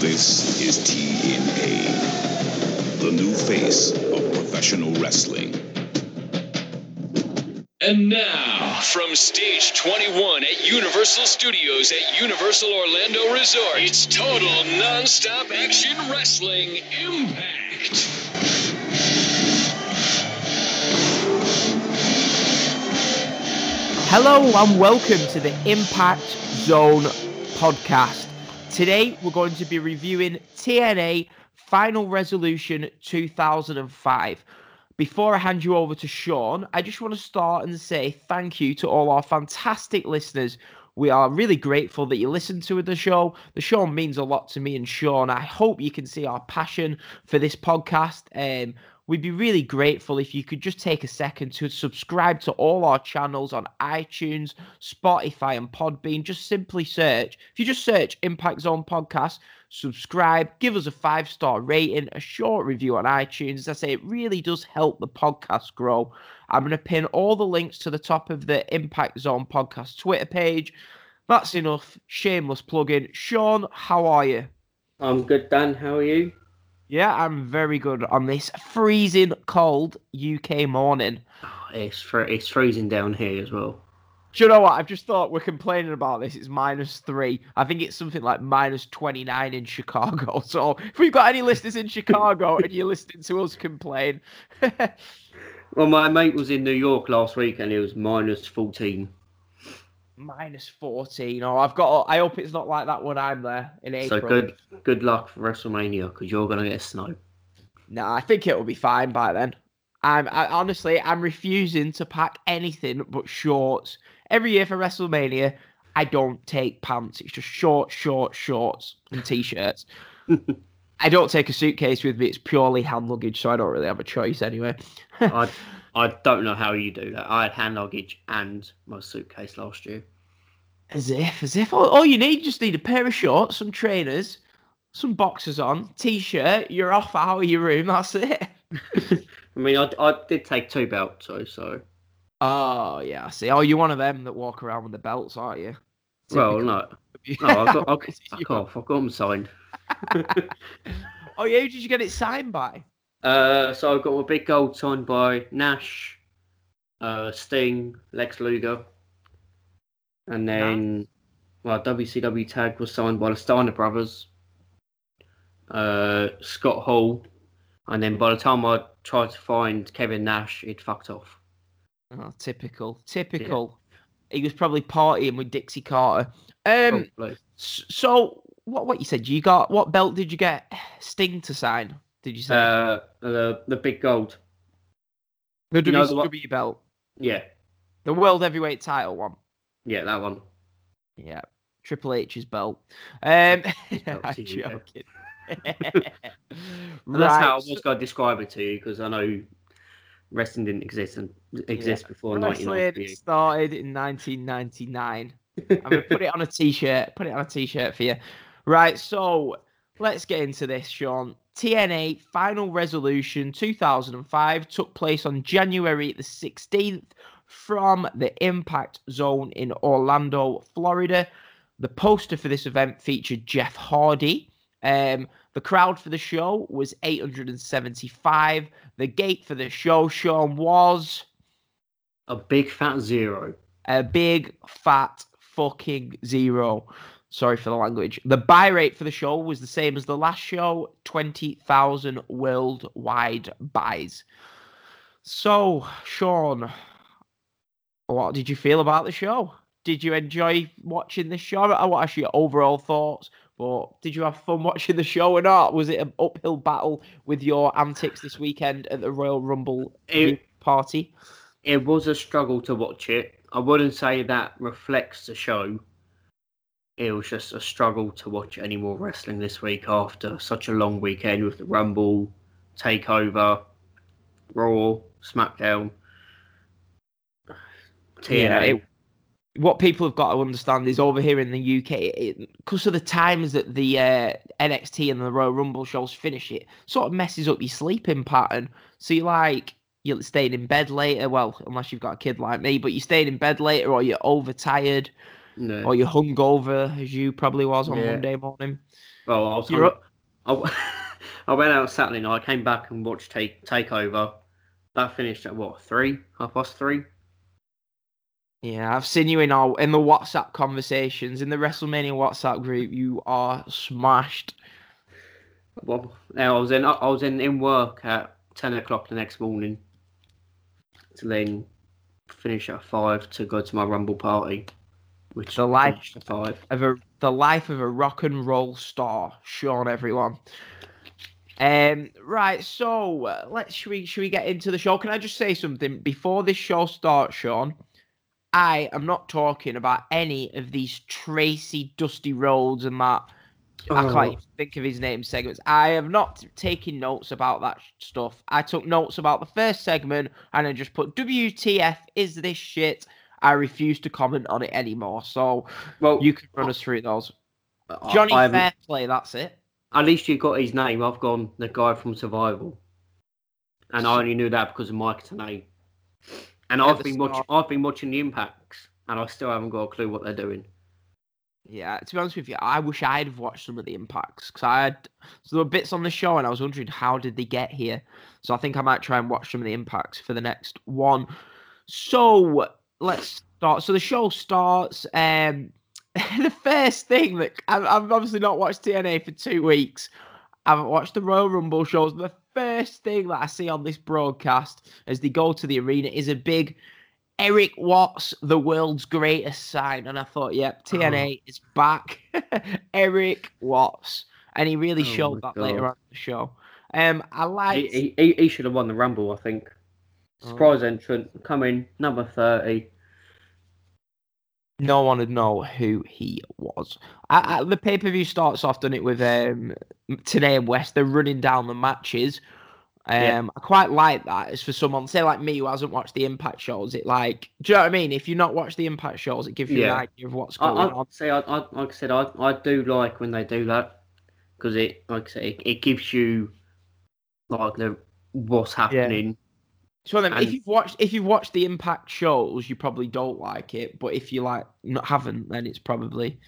This is TNA, the new face of professional wrestling. And now, from stage 21 at Universal Studios at Universal Orlando Resort, it's total non-stop action wrestling impact. Hello and welcome to the Impact Zone podcast. Today we're going to be reviewing TNA Final Resolution 2005. Before I hand you over to Sean, I just want to start and say thank you to all our fantastic listeners. We are really grateful that you listen to the show. The show means a lot to me and Sean. I hope you can see our passion for this podcast. Um, We'd be really grateful if you could just take a second to subscribe to all our channels on iTunes, Spotify, and Podbean. Just simply search. If you just search Impact Zone Podcast, subscribe, give us a five star rating, a short review on iTunes. As I say, it really does help the podcast grow. I'm going to pin all the links to the top of the Impact Zone Podcast Twitter page. That's enough. Shameless plug-in. Sean, how are you? I'm good, Dan. How are you? Yeah, I'm very good on this freezing cold UK morning. Oh, it's fr- it's freezing down here as well. Do you know what? I've just thought we're complaining about this. It's minus three. I think it's something like minus 29 in Chicago. So if we've got any listeners in Chicago and you're listening to us complain. well, my mate was in New York last week and it was minus 14 minus 14. Oh, I've got. I hope it's not like that when I'm there in April. So good, good luck for WrestleMania because you're gonna get snow. No, I think it will be fine by then. I'm I, honestly, I'm refusing to pack anything but shorts. Every year for WrestleMania, I don't take pants. It's just short, short, shorts and t-shirts. I don't take a suitcase with me. It's purely hand luggage, so I don't really have a choice anyway. I I don't know how you do that. I had hand luggage and my suitcase last year. As if, as if all, all you need, just need a pair of shorts, some trainers, some boxers on, t-shirt. You're off out of your room. That's it. I mean, I, I did take two belts, so so. Oh yeah, I see. Oh, you're one of them that walk around with the belts, aren't you? Well, no, no, I got, I, I, off. I got them signed. oh yeah, who did you get it signed by? Uh, so I got my big gold signed by Nash, uh, Sting, Lex Luger, and then well, WCW tag was signed by the Steiner brothers, uh, Scott Hall, and then by the time I tried to find Kevin Nash, it fucked off. Oh, typical, typical. Yeah. He was probably partying with Dixie Carter. Um, so what? What you said? You got what belt did you get Sting to sign? Did you say? Uh, the the big gold. The you WWE belt. Yeah. The world heavyweight title one. Yeah, that one. Yeah. Triple H's belt. Um, I'm joking. right. That's how I was going to describe it to you because I know wrestling didn't exist and exist yeah. before Wrestling started in 1999. I'm going to put it on a t-shirt. Put it on a t-shirt for you. Right. So let's get into this, Sean. TNA Final Resolution 2005 took place on January the 16th from the Impact Zone in Orlando, Florida. The poster for this event featured Jeff Hardy. Um, the crowd for the show was 875. The gate for the show, Sean, was a big fat zero. A big fat fucking zero. Sorry for the language. The buy rate for the show was the same as the last show 20,000 worldwide buys. So, Sean, what did you feel about the show? Did you enjoy watching the show? I want to ask your overall thoughts, but did you have fun watching the show or not? Was it an uphill battle with your antics this weekend at the Royal Rumble it, party? It was a struggle to watch it. I wouldn't say that reflects the show it was just a struggle to watch any more wrestling this week after such a long weekend with the Rumble, Takeover, Raw, SmackDown, TNA. Yeah, it, what people have got to understand is over here in the UK, because of the times that the uh, NXT and the Royal Rumble shows finish, it sort of messes up your sleeping pattern. So you're like you're staying in bed later. Well, unless you've got a kid like me, but you're staying in bed later or you're overtired No. or you're hungover as you probably was on Yeah. Monday morning. Well, I was. You're up- I, I went out Saturday night. I came back and watched Take Takeover. That finished at what three? Half past three. Yeah, I've seen you in our in the WhatsApp conversations in the WrestleMania WhatsApp group. You are smashed. Well, now I was in. I was in in work at ten o'clock the next morning. To then finish at five to go to my Rumble party, which The life- of a the life of a rock and roll star, Sean. Everyone. Um. Right. So uh, let's should we should we get into the show? Can I just say something before this show starts, Sean? I am not talking about any of these Tracy Dusty Rhodes and that. I Oh. can't even think of his name segments. I have not taken notes about that stuff. I took notes about the first segment and I just put WTF is this shit. I refuse to comment on it anymore. So Well, you can run us through those. Johnny I haven't- Fairplay, that's it. At least you got his name. I've gone the guy from Survival, and I only knew that because of Mike Tenay. And At I've been start- watching. I've been watching the impacts, and I still haven't got a clue what they're doing. Yeah, to be honest with you, I wish I'd have watched some of the impacts because I had so there were bits on the show and I was wondering how did they get here. So I think I might try and watch some of the impacts for the next one. So let's start. So the show starts. Um, the first thing that I've, I've obviously not watched TNA for two weeks. I haven't watched the Royal Rumble shows. The first thing that I see on this broadcast as they go to the arena is a big Erik Watts, the world's greatest sign. And I thought, yep, TNA is back. Erik Watts. And he really Oh showed that later on in the show. Um, I like He, he, he should have won the Rumble, I think. Oh. Surprise entrant, come in number thirty. no one would know who he was. I, I, the pay per view starts off, done it with um, Tenay and West. They're running down the matches. Um, Yeah. I quite like that. It's for someone, say like me, who hasn't watched the Impact shows. It like, do you know what I mean? If you've not watched the Impact shows, it gives you Yeah. an idea of what's I, going I on. say, I, I, like I said, I, I do like when they do that because it, like I say, it, it gives you like the what's happening. So then, if and- you've watched if you've watched the Impact shows, you probably don't like it. But if you like not haven't, then it's probably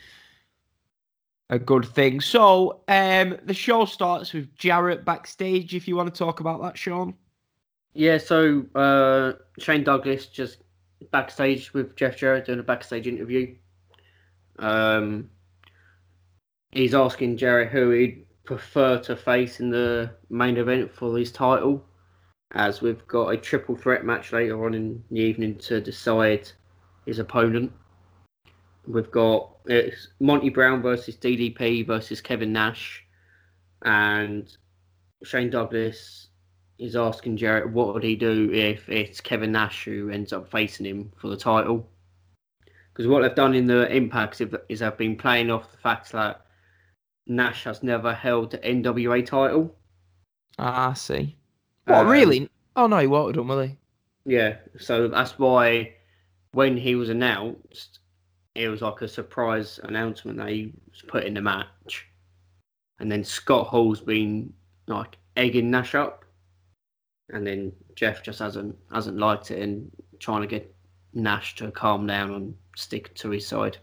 a good thing. So um, the show starts with Jarrett backstage. If you want to talk about that, Sean. Yeah, so uh, Shane Douglas just backstage with Jeff Jarrett doing a backstage interview. Um, he's asking Jarrett who he'd prefer to face in the main event for his title, as we've got a triple threat match later on in the evening to decide his opponent. We've got it's Monty Brown versus DDP versus Kevin Nash, and Shane Douglas is asking Jarrett what would he do if it's Kevin Nash who ends up facing him for the title. Because what they've done in the impacts is is they've been playing off the fact that Nash has never held the NWA title. Ah, I see. What Um, really? Oh no, he won't have will he? Yeah, so that's why when he was announced, it was like a surprise announcement that he was put in the match. And then Scott Hall's been like egging Nash up. And then Jeff just hasn't hasn't liked it and trying to get Nash to calm down and stick to his side.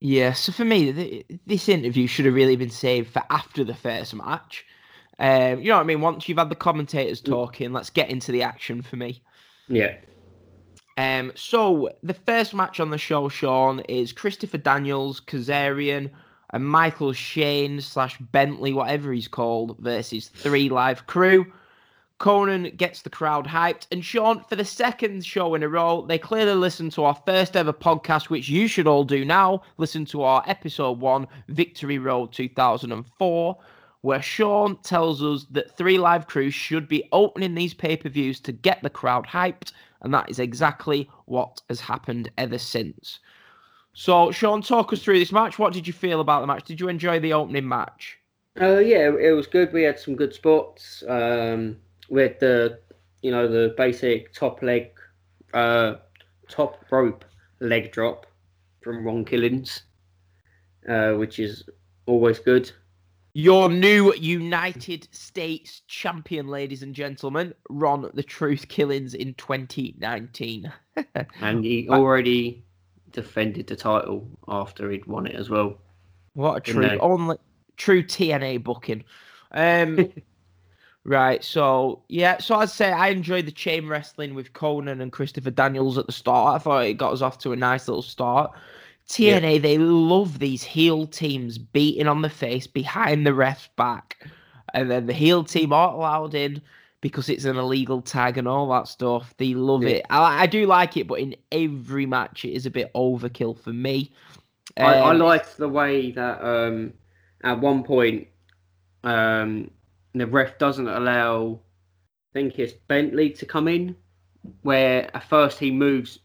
Yeah. So for me, th- this interview should have really been saved for after the first match. Um, you know what I mean? Once you've had the commentators Mm. talking, let's get into the action for me. Yeah. Um, so the first match on the show, Sean, is Christopher Daniels, Kazarian, and Michael Shane slash Bentley, whatever he's called, versus three live crew. Konnan gets the crowd hyped, and Sean, for the second show in a row, they clearly listened to our first ever podcast, which you should all do now. Listen to our episode one, Victory Road 2004, where Sean tells us that Three Live Crew should be opening these pay per views to get the crowd hyped, and that is exactly what has happened ever since. So, Sean, talk us through this match. What did you feel about the match? Did you enjoy the opening match? Uh, yeah, it was good. We had some good spots. Um, the, you know, the basic top leg, uh, top rope leg drop from Ron Killings, uh, which is always good. Your new United States champion, ladies and gentlemen, Ron the Truth Killings in 2019. And he already defended the title after he'd won it as well. What a true, they? only true TNA booking. Um, right. So yeah. So I'd say I enjoyed the chain wrestling with Konnan and Christopher Daniels at the start. I thought it got us off to a nice little start. TNA, they love these heel teams beating on the face behind the ref's back, and then the heel team aren't allowed in because it's an illegal tag and all that stuff. They love Yeah. it. I, I do like it, but in every match, it is a bit overkill for me. I, I Um, liked the way that um, at one point um, the ref doesn't allow, I think it's Bentley to come in, where at first he moves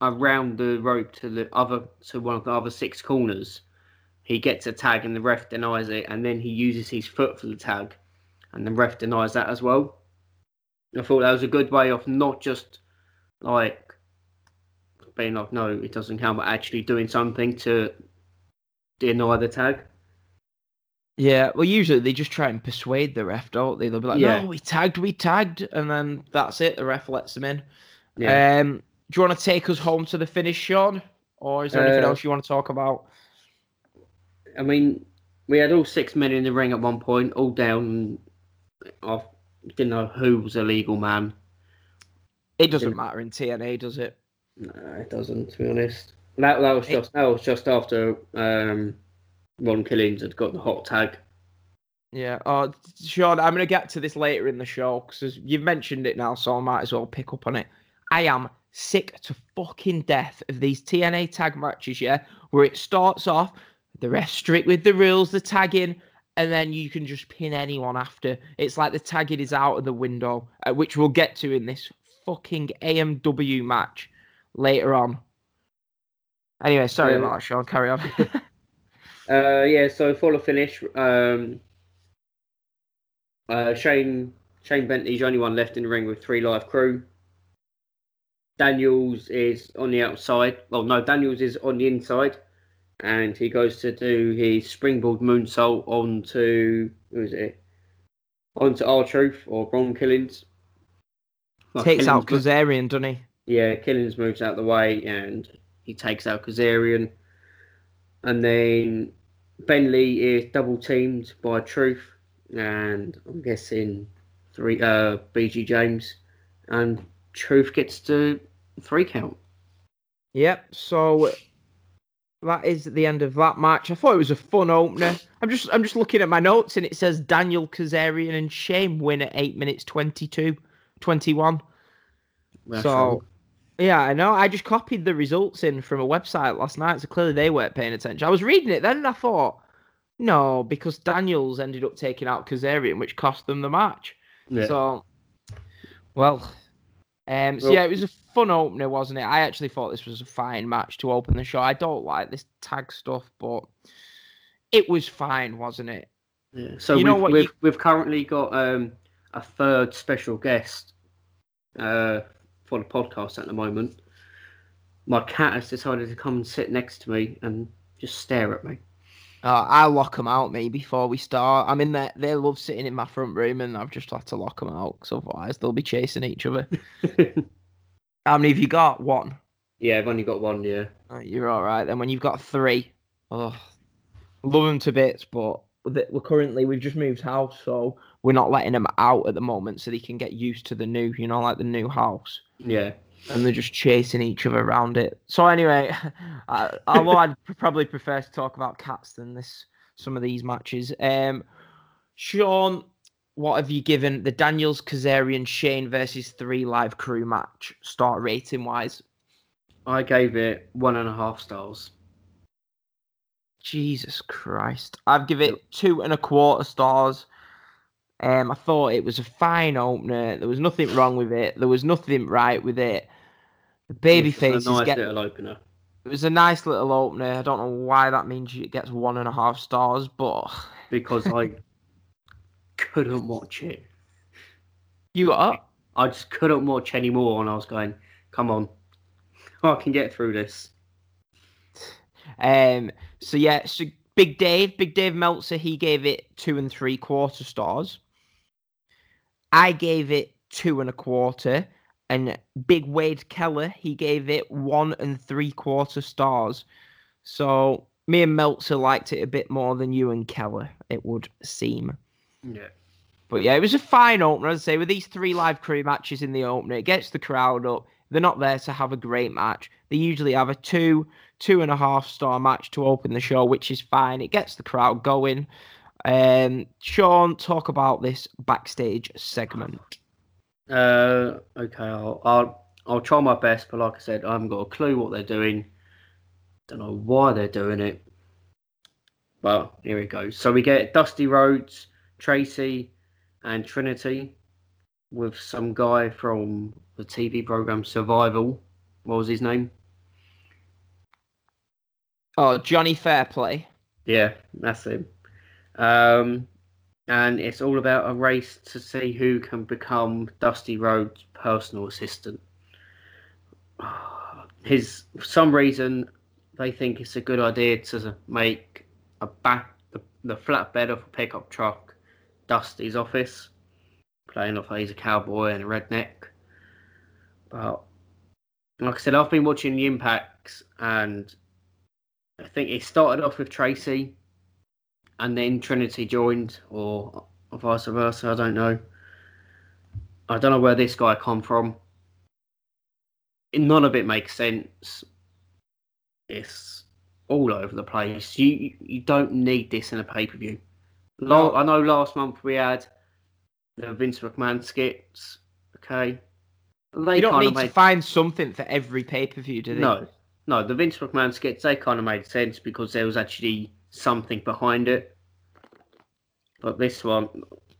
around the rope to the other to one of the other six corners. He gets a tag and the ref denies it, and then he uses his foot for the tag, and the ref denies that as well. I thought that was a good way of not just like being like, no, it doesn't count, but actually doing something to deny the tag. Yeah, well, usually they just try and persuade the ref, don't they? They'll be like, Yeah. "No, we tagged, we tagged," and then that's it. The ref lets them in. Yeah. Um, do you want to take us home to the finish, Sean, or is there anything Uh, else you want to talk about? I mean, we had all six men in the ring at one point, all down. I didn't know who was a legal man. It doesn't yeah. matter in TNA, does it? No, it doesn't, to be honest. That, that was It- just that was just after um, Ron Killings had got the hot tag. Yeah. Oh, Sean, I'm gonna get to this later in the show because you've mentioned it now, so I might as well pick up on it. I am sick to fucking death of these TNA tag matches, yeah, where it starts off, the rest strict with the rules, the tagging, and then you can just pin anyone after. It's like the tagging is out of the window, uh, which we'll get to in this fucking AMW match later on. Anyway, sorry that, Sean. Carry on. Uh, yeah, so the finish, um, uh, Shane Shane Bentley's the only one left in the ring with three live crew. Daniels is on the outside. Well, no, Daniels is on the inside, and he goes to do his springboard moonsault onto who is it? Onto our truth or Ron Killings. Well, Takes out Killings- Kazarian, doesn't he? yeah, Killings moves out the way and he takes out Kazarian. And then Bentley is double teamed by Truth and I'm guessing three uh BG James and Truth gets to three count. Yep. So that is the end of that match. I thought it was a fun opener. I'm just I'm just looking at my notes and it says Daniel Kazarian and Shane win at eight minutes 22, 21. That's so wrong. yeah, I know. I just copied the results in from a website last night, so clearly they weren't paying attention. I was reading it then and I thought, no, because Daniels ended up taking out Kazarian, which cost them the match. yeah. So, well, um, so Well- yeah, it was a fun opener, wasn't it? I actually thought this was a fine match to open the show. I don't like this tag stuff, but it was fine, wasn't it? Yeah. So You know we've, what we've, you- we've currently got um, a third special guest uh, for the podcast at the moment. My cat has decided to come and sit next to me and just stare at me. Uh, I'll lock them out, me, before we start. I mean, they they love sitting in my front room, and I've just had to lock them out, because otherwise they'll be chasing each other. How many have you got? One. yeah, I've only got one. Yeah, Oh, you're all right. Then when you've got three, oh, love them to bits, but we're currently we've just moved house, so we're not letting them out at the moment, so they can get used to the new, you know, like the new house, yeah. And they're just chasing each other around it. So anyway, I, although I'd probably prefer to talk about cats than this, some of these matches. Um, Sean, what have you given the Daniels Kazarian Shane versus three live crew match start rating wise? I gave it one and a half stars. Jesus Christ. I've give it two and a quarter stars. Um, I thought it was a fine opener. There was nothing wrong with it. There was nothing right with it. The baby It's faces a nice get. little opener. It was a nice little opener. I don't know why that means it gets one and a half stars, but because I couldn't watch it. you got I just couldn't watch anymore, and I was going, "Come on, I can get through this." Um. So yeah. So Big Dave, Big Dave Meltzer, he gave it two and three quarter stars. I gave it two and a quarter, and Big Wade Keller, he gave it one and three quarter stars. So me and Meltzer liked it a bit more than you and Keller, it would seem. Yeah. But yeah, it was a fine opener, I'd say, with these three live crew matches in the opener. It gets the crowd up. They're not there to have a great match. They usually have a two, two and a half star match to open the show, which is fine. It gets the crowd going. Um, Sean, talk about this backstage segment. Uh, okay, I'll, I'll I'll try my best, but like I said, I haven't got a clue what they're doing. Don't know why they're doing it. Well, here we go. So we get Dusty Rhodes, Tracy, and Trinity with some guy from the TV program Survival. What was his name? Oh, Johnny Fairplay. Yeah, that's him. Um, and it's all about a race to see who can become Dusty Rhodes' personal assistant. His for some reason they think it's a good idea to make a back the, the flatbed of a pickup truck Dusty's office, playing off he's a cowboy and a redneck. But like I said, I've been watching the impacts, and I think it started off with Tracy, and then Trinity joined, or vice versa. I don't know. I don't know where this guy come from. None of it makes sense. It's all over the place. You you don't need this in a pay per view. I know last month we had the Vince McMahon skits. Okay, they You don't need of to find something for every pay per view, do they? no, no. The Vince McMahon skits they kind of made sense because there was actually something behind it. But this one,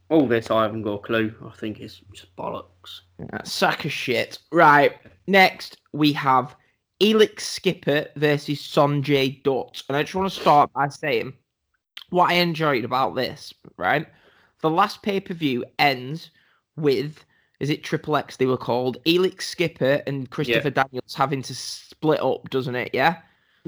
all this, I haven't got a clue. I think it's just bollocks. Uh, Sack of shit. Right. Next, we have Elix Skipper versus Sonjay Dutt. And I just want to start by saying what I enjoyed about this, right? The last pay per view ends with, is it Triple X they were called? Elix Skipper and Christopher Daniels having to split up, doesn't it? Yeah?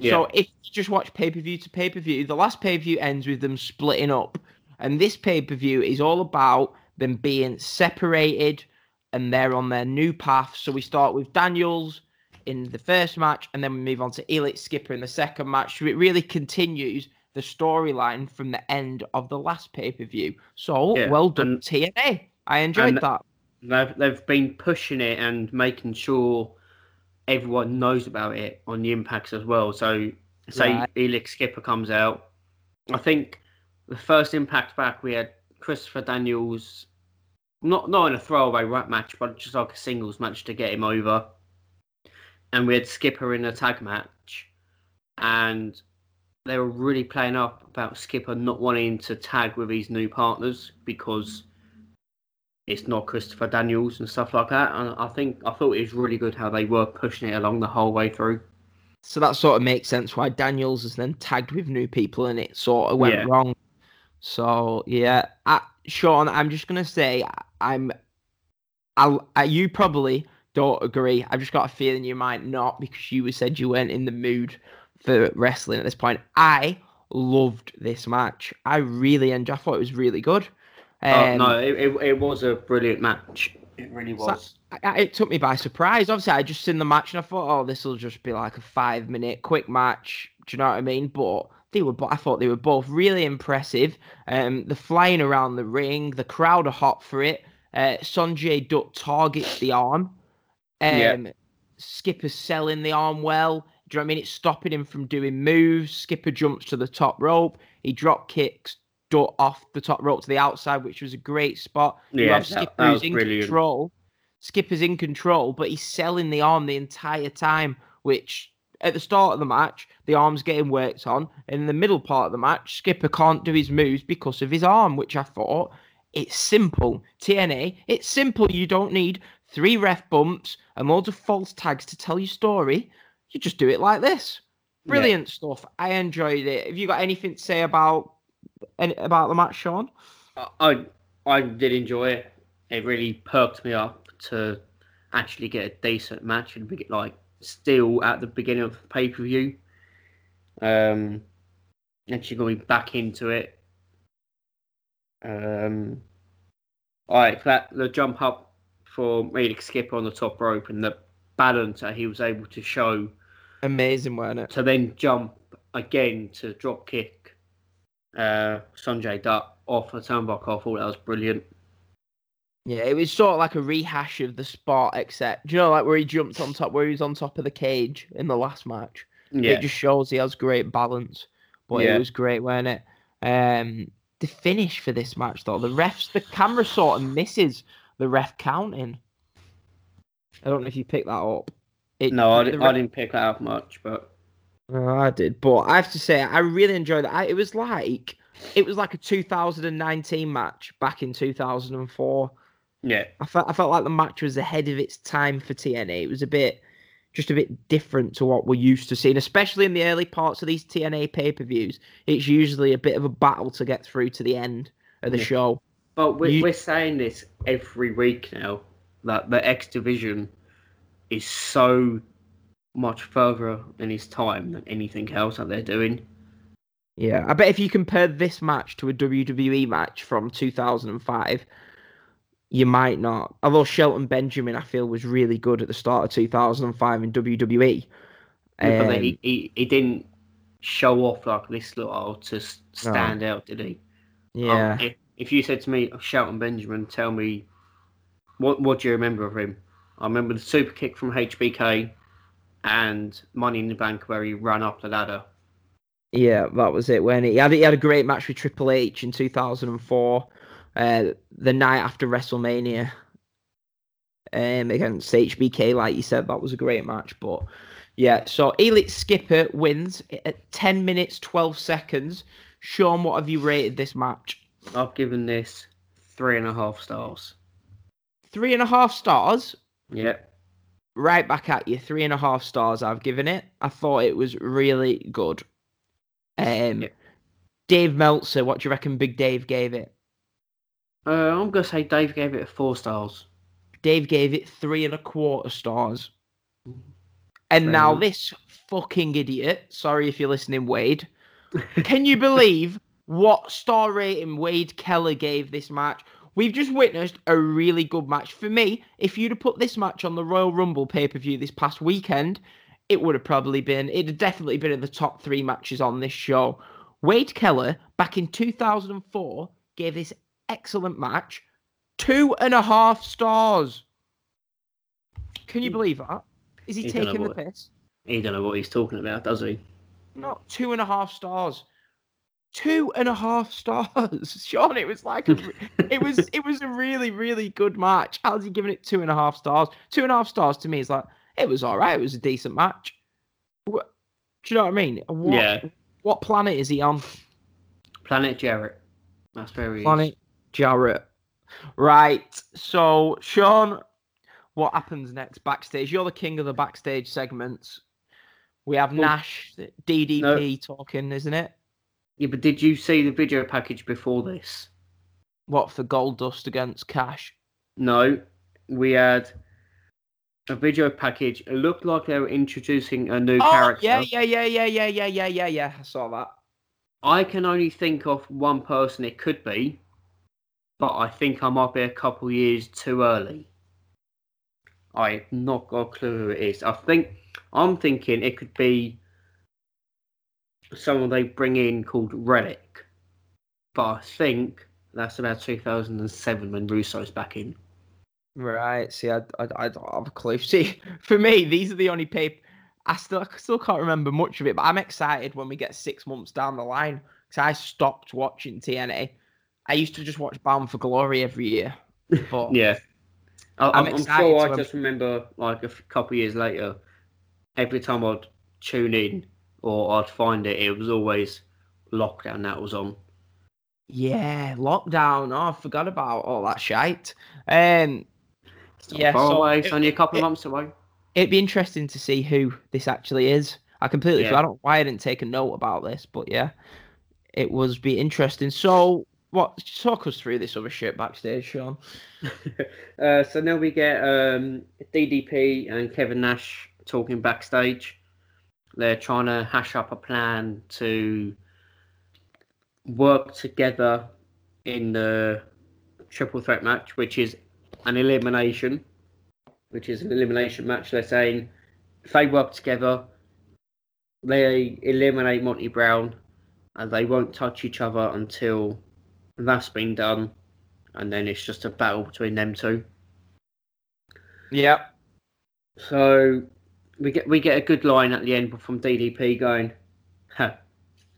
So if you just watch pay per view to pay per view, the last pay per view ends with them splitting up, and this pay per view is all about them being separated, and they're on their new path. So we start with Daniels in the first match, and then we move on to Elix Skipper in the second match. So it really continues the storyline from the end of the last pay per view. So Yeah, well done, and- TNA. I enjoyed that. They've they've been pushing it and making sure everyone knows about it on the impacts as well. So say Right. Elix Skipper comes out. I think the first impact back we had Christopher Daniels not not in a throwaway rap match, but just like a singles match to get him over. And we had Skipper in a tag match. And they were really playing up about Skipper not wanting to tag with his new partners because it's not Christopher Daniels and stuff like that. And I think I thought it was really good how they were pushing it along the whole way through. So that sort of makes sense why Daniels is then tagged with new people and it sort of went Yeah. wrong. So yeah, I, Sean, I'm just gonna say I'm. I'll, I, you probably don't agree. I've just got a feeling you might not because you said you weren't in the mood for wrestling at this point. I loved this match. I really enjoyed. I thought it was really good. Oh, Um, no, it, it, it was a brilliant match. It really So- was. I- I- it took me by surprise. Obviously, I just seen the match and I thought, oh, this will just be like a five minute quick match. Do you know what I mean? But they were, I thought they were both really impressive. Um, the flying around the ring, the crowd are hot for it. Uh, Sonjay Dutt targets the arm. Um, Yeah. Skipper's selling the arm well. Do you know what I mean? It's stopping him from doing moves. Skipper jumps to the top rope. He drop kicks Dutt off the top rope to the outside, which was a great spot. you Yeah, have that- Skipper that who's in brilliant. control. Skipper's in control, but he's selling the arm the entire time, which at the start of the match, the arm's getting worked on. In the middle part of the match, Skipper can't do his moves because of his arm, which I thought it's simple. TNA, it's simple. You don't need three ref bumps and loads of false tags to tell your story. You just do it like this. Yeah. Brilliant stuff. I enjoyed it. Have you got anything to say about any, about the match, Sean? I, I did enjoy it. It really perked me up to actually get a decent match and be like still at the beginning of the pay per view. Um, actually going back into it. Um, all right, that the jump up for Elix Skipper on the top rope and the balance that he was able to show Amazing, weren't it? to then jump again to drop kick uh, Sonjay Dutt off a turnbuckle. I thought that was brilliant. Yeah, it was sort of like a rehash of the spot, except you know, like where he jumped on top, where he was on top of the cage in the last match. Yeah, It just shows he has great balance. But Yeah. it was great, weren't it? Um, the finish for this match, though, the refs, the camera sort of misses the ref counting. I don't know if you picked that up. It, no, I, the di- ref- I didn't pick that up much, but Oh, I did, but I have to say I really enjoyed it. I, it was like it was like a 2019 match back in 2004. yeah, I felt I felt like the match was ahead of its time for TNA. It was a bit just a bit different to what we're used to seeing, especially in the early parts of these TNA pay per views. It's usually a bit of a battle to get through to the end of the Yeah. show. but we're, You- we're saying this every week now that the X division is so much further in his time than anything else that they're doing. Yeah, I bet if you compare this match to a WWE match from 2005, you might not. Although Shelton Benjamin, I feel, was really good at the start of 2005 in WWE. Yeah, but Um, he, he, he didn't show off like this little to stand out, did he? Um, yeah, if, if you said to me, Shelton Benjamin, tell me what what do you remember of him? I remember the super kick from HBK and Money in the Bank where he ran up the ladder. yeah, that was it. When he had he had a great match with Triple H in 2004, uh, the night after WrestleMania, um, against HBK. Like you said, that was a great match. But yeah, so Elix Skipper wins at 10 minutes 12 seconds. Sean, what have you rated this match? I've given this three and a half stars. Three and a half stars. Yep. Right back at you. Three and a half stars. I've given it. I thought it was really good. Um, Yeah. Dave Meltzer. What do you reckon? Big Dave gave it. Uh, I'm gonna say Dave gave it four stars. Dave gave it three and a quarter stars. And Fair now enough. this fucking idiot. Sorry if you're listening, Wade. Can you believe what star rating Wade Keller gave this match? We've just witnessed a really good match. For me, if you'd have put this match on the Royal Rumble pay per view this past weekend, it would have probably been, it'd have definitely been in the top three matches on this show. Wade Keller, back in 2004, gave this excellent match two and a half stars. Can you believe that? Is he, he taking the piss? He don't know what he's talking about, does he? Not two and a half stars. Two and a half stars, Sean. It was like a, it was it was a really really good match. How's he giving it two and a half stars? Two and a half stars to me is like it was all right. It was a decent match. What, do you know what I mean? What, Yeah. What planet is he on? Planet Jarrett. That's very Planet Jarrett. Right. So Sean, what happens next backstage? You're the king of the backstage segments. We have Nash, DDP talking, isn't it? Yeah, but did you see the video package before this? What for Gold Dust against Cash? No, we had a video package. It looked like they were introducing a new Oh, character. yeah, yeah, yeah, yeah, yeah, yeah, yeah, yeah, yeah. I saw that. I can only think of one person it could be, but I think I might be a couple years too early. I've not got a clue who it is. I think I'm thinking it could be someone they bring in called Relic, but I think that's about 2007 when Russo's back in. Right. See, I, I, I don't have a clue. See, for me, these are the only paper. I still, I still can't remember much of it, but I'm excited when we get six months down the line because I stopped watching TNA. I used to just watch Bound for Glory every year, but Yeah. I, I'm I'm, I'm excited sure I just remember, like, a f- couple years later, every time I'd tune in or I'd find it, it was always lockdown that was on. yeah, lockdown. Oh, I forgot about all that shite. Um, It's Yeah, far so away. It's it- only a couple it- of months away. it'd be interesting to see who this actually is. I completely Yeah. forgot. I don't why I didn't take a note about this, but yeah, it was be interesting. So, what? Talk us through this other shit backstage, Sean. uh, so now we get um, DDP and Kevin Nash talking backstage. They're trying to hash up a plan to work together in the triple threat match, which is an elimination, which is an elimination match. They're saying if they work together, they eliminate Monty Brown, and they won't touch each other until that's been done, and then it's just a battle between them two. Yep. So we get we get a good line at the end from DDP going, huh,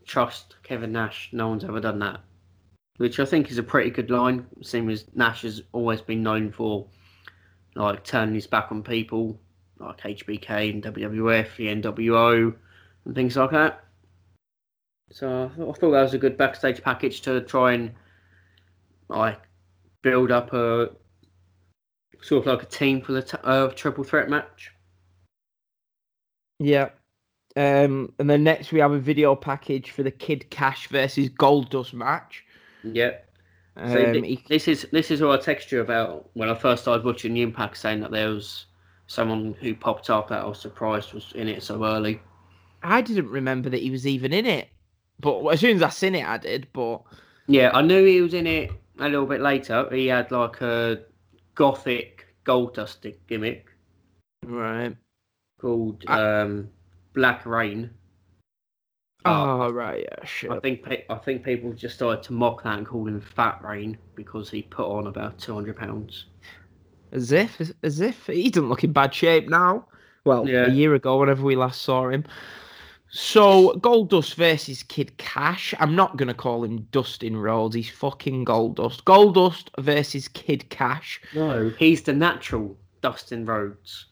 "Trust Kevin Nash. No one's ever done that," which I think is a pretty good line. Seeing as Nash has always been known for like turning his back on people like HBK and WWF, the NWO, and things like that. So I thought, that was a good backstage package to try and like build up a sort of like a team for the uh, triple threat match. Yeah. Um, and then next we have a video package for the Kid Cash versus Goldust match. Yeah. Um, So this is this is what I texted you about when I first started watching the Impact, saying that there was someone who popped up that I was surprised was in it so early. I didn't remember that he was even in it, but as soon as I seen it, I did. But Yeah, I knew he was in it a little bit later. He had like a gothic Goldust gimmick right. Called I- um, Black Reign. Oh right, yeah, I think I think people just started to mock that and call him Fat Rain because he put on about two hundred pounds. As if, as if he doesn't look in bad shape now. Well, Yeah. a year ago, whenever we last saw him. So Goldust versus Kid Cash. I'm not gonna call him Dustin Rhodes. He's fucking Goldust. Goldust versus Kid Cash. No, he's the natural Dustin Rhodes.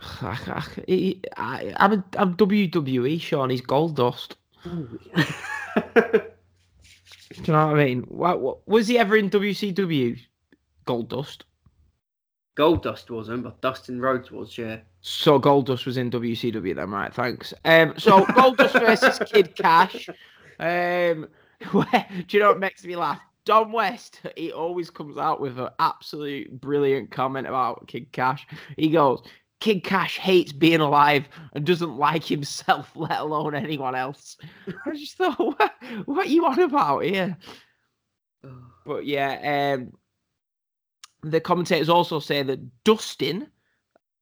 I, I, he- I, I'm, a, I'm WWE, Sean. He's Goldust. Do you know what I mean? What, what was he ever in WCW? Goldust. Goldust wasn't, but Dustin Rhodes was, yeah. So Goldust was in WCW then, right? Thanks. Um, so Goldust versus Kid Cash. Um, where, do you know what makes me laugh? Don West, he always comes out with an absolute brilliant comment about Kid Cash. He goes, Kid Cash hates being alive and doesn't like himself, let alone anyone else. I just thought, what, what are you on about here? But yeah, um, the commentators also say that Dustin,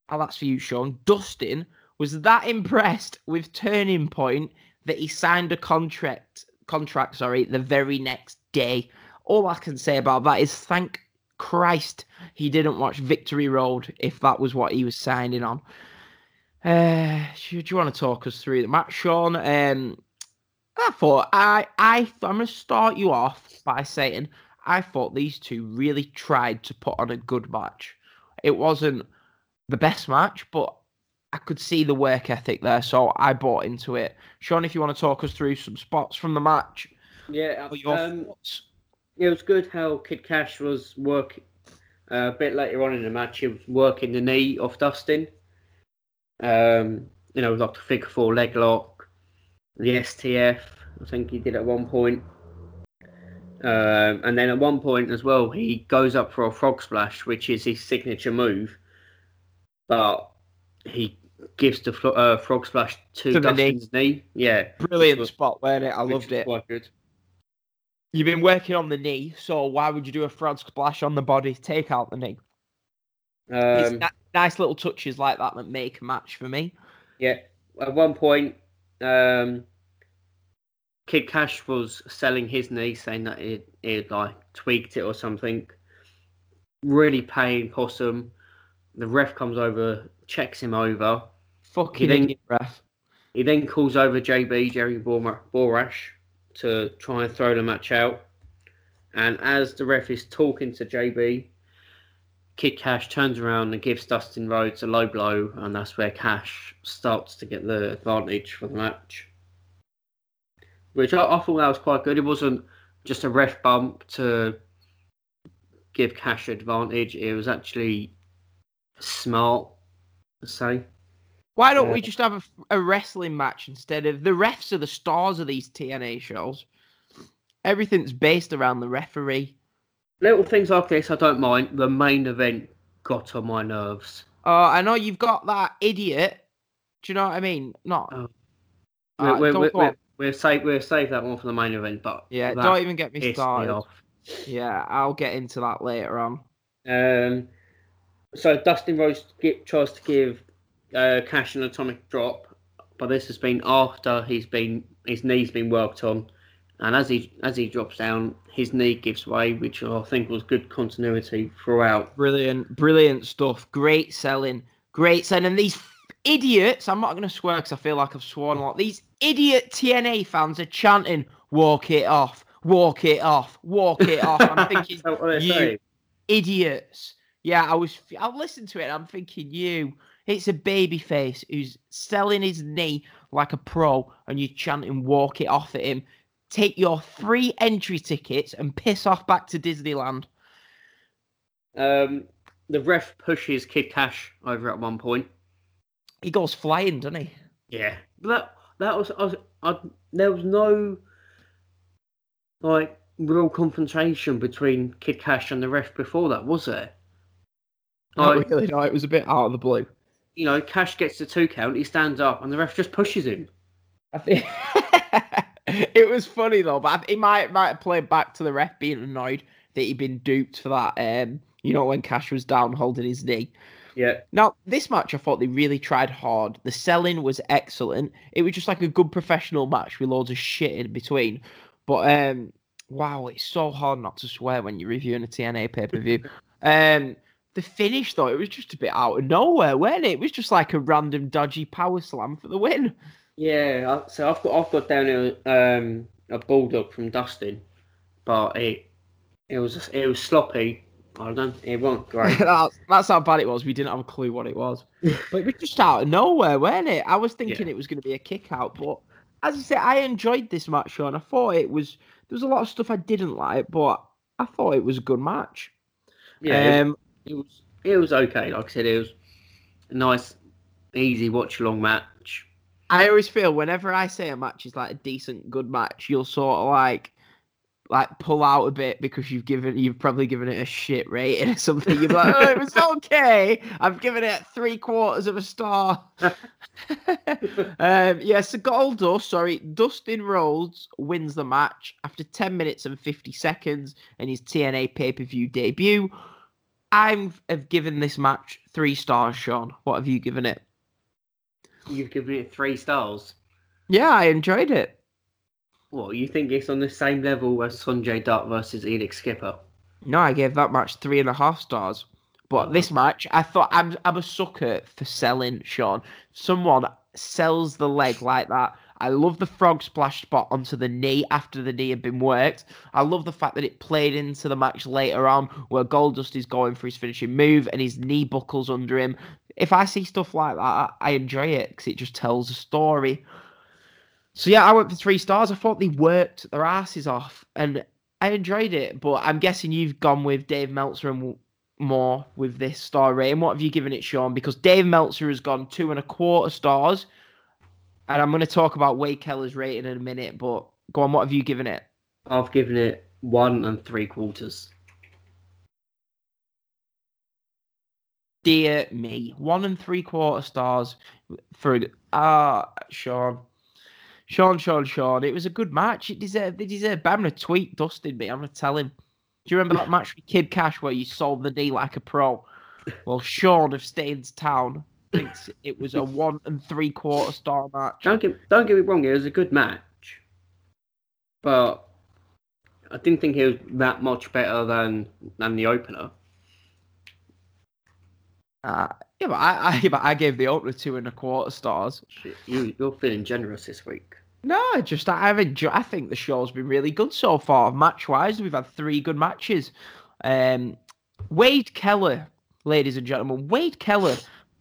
oh, that's for you, Sean. Dustin was that impressed with Turning Point that he signed a contract. Contract, sorry, the very next day. All I can say about that is thank Christ he didn't watch Victory Road if that was what he was signing on. Uh, do you want to talk us through the match, Sean? Um, I thought I I I'm gonna start you off by saying I thought these two really tried to put on a good match. It wasn't the best match, but I could see the work ethic there, so I bought into it. Sean, if you want to talk us through some spots from the match, Yeah, um, thoughts? It was good how Kid Cash was working uh, a bit later on in the match. He was working the knee off Dustin. Um, you know, like the figure four leg lock, the STF. I think he did at one point. Um, and then at one point as well, he goes up for a frog splash, which is his signature move. But he gives the flo- uh, frog splash to, To the knee. Dustin's knee. Yeah, Brilliant was- spot, weren't it? I loved it. Quite good. You've been working on the knee, so why would you do a frog splash on the body? Take out the knee. It's Um, ni- nice little touches like that that make a match for me. Yeah, at one point, um, Kid Cash was selling his knee, saying that it it like tweaked it or something. Really paying Possum. The ref comes over, checks him over. Fucking then- ref. He then calls over JB Jerry Bor- Borash to try and throw the match out. And as the ref is talking to JB, Kid Cash turns around and gives Dustin Rhodes a low blow, and that's where Cash starts to get the advantage for the match. Which I, I thought that was quite good. It wasn't just a ref bump to give Cash advantage. It was actually smart, say. Why don't we just have a, a wrestling match instead of the refs are the stars of these TNA shows? Everything's based around the referee. Little things like this, I don't mind. The main event got on my nerves. Uh, I know you've got that idiot. Do you know what I mean? Not. Oh. Uh, we're, don't we're, go we're, on. we'll save we'll save that one for the main event, but yeah, don't even get me pissed me started. off. Yeah, I'll get into that later on. Um, so Dustin Rose gi- tries to give uh, Cash an atomic drop, but this has been after he's been his knee's been worked on, and as he as he drops down, his knee gives way, which I think was good continuity throughout. Brilliant, brilliant stuff. Great selling, great selling. And these idiots, I'm not going to swear because I feel like I've sworn a lot. These idiot TNA fans are chanting, walk it off, walk it off, walk it off. I'm thinking, you say. idiots. Yeah, I was. I listened to it. and I'm thinking, you. It's a baby face who's selling his knee like a pro, and you're chanting "walk it off" at him. Take your three entry tickets and piss off back to Disneyland. Um, the ref pushes Kid Cash over at one point. He goes flying, doesn't he? Yeah, that that was, I was I, there was no like real confrontation between Kid Cash and the ref before that, was there? Not Like, really. No, it was a bit out of the blue. You know, Cash gets the two count, he stands up, and the ref just pushes him. I think it was funny though, but he might might have played back to the ref being annoyed that he'd been duped for that. Um, you know, when Cash was down holding his knee. Yeah, Now, this match, I thought they really tried hard. The selling was excellent. It was just like a good professional match with loads of shit in between. But um, wow, it's so hard not to swear when you're reviewing a TNA pay per view. um, the finish though, it was just a bit out of nowhere, wasn't it? It was just like a random dodgy power slam for the win. yeah. So I've got I've got down here um, a bulldog from Dustin, but it it was it was sloppy. I don't. It wasn't great. that's, that's how bad it was. We didn't have a clue what it was. But it was just out of nowhere, wasn't it? I was thinking Yeah. it was going to be a kick out, but as I said, I enjoyed this match, Sean. I thought it was there was a lot of stuff I didn't like, but I thought it was a good match. Yeah, um, it, was it was okay. Like I said, it was a nice, easy watch along match. I always feel whenever I say a match is like a decent, good match, you'll sort of like like pull out a bit because you've given you've probably given it a shit rating or something. You're like, oh, it was okay. I've given it three quarters of a star. um, yeah, so Goldust, sorry, Dustin Rhodes wins the match after 10 minutes and 50 seconds in his TNA pay per view debut. I'm have given this match three stars, Sean. What have you given it? You've given it three stars. Yeah, I enjoyed it. What you think it's on the same level as Sonjay Dutt versus Elix Skipper? No, I gave that match three and a half stars. But oh. this match, I thought I'm I'm a sucker for selling, Sean. Someone sells the leg like that. I love the frog splash spot onto the knee after the knee had been worked. I love the fact that it played into the match later on where Goldust is going for his finishing move and his knee buckles under him. If I see stuff like that, I enjoy it because it just tells a story. So yeah, I went for three stars. I thought they worked their asses off, and I enjoyed it. But I'm guessing you've gone with Dave Meltzer and more with this star rating. What have you given it, Sean? Because Dave Meltzer has gone two and a quarter stars, and I'm going to talk about Wade Keller's rating in a minute. But go on, what have you given it? I've given it one and three quarters. Dear me, one and three quarter stars for ah Sean. Sean, Sean, Sean. It was a good match. It deserved. It deserved. But I'm gonna tweet Dustin me. I'm gonna tell him. Do you remember that match with Kid Cash where you sold the knee like a pro? Well, Sean of Staines Town thinks it was a one and three quarter star match. Don't get don't get me wrong, it was a good match, but I didn't think it was that much better than than the opener. Uh, yeah, but I, I, but I gave the opener two and a quarter stars. You you're feeling generous this week. No, I just I've enjoyed. I think the show's been really good so far, match wise. We've had three good matches. Um, Wade Keller, ladies and gentlemen, Wade Keller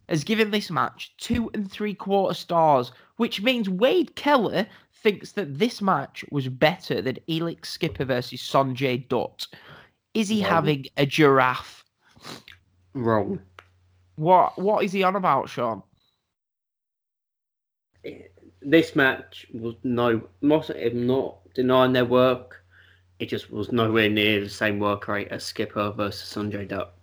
has given this match two and three quarter stars, which means Wade Keller thinks that this match was better than Elix Skipper versus Sonjay Dutt. Is he Wrong. having a giraffe? Wrong. What What is he on about, Sean? This match was no, not I'm not denying their work. It just was nowhere near the same work rate as Skipper versus Sonjay Dutt.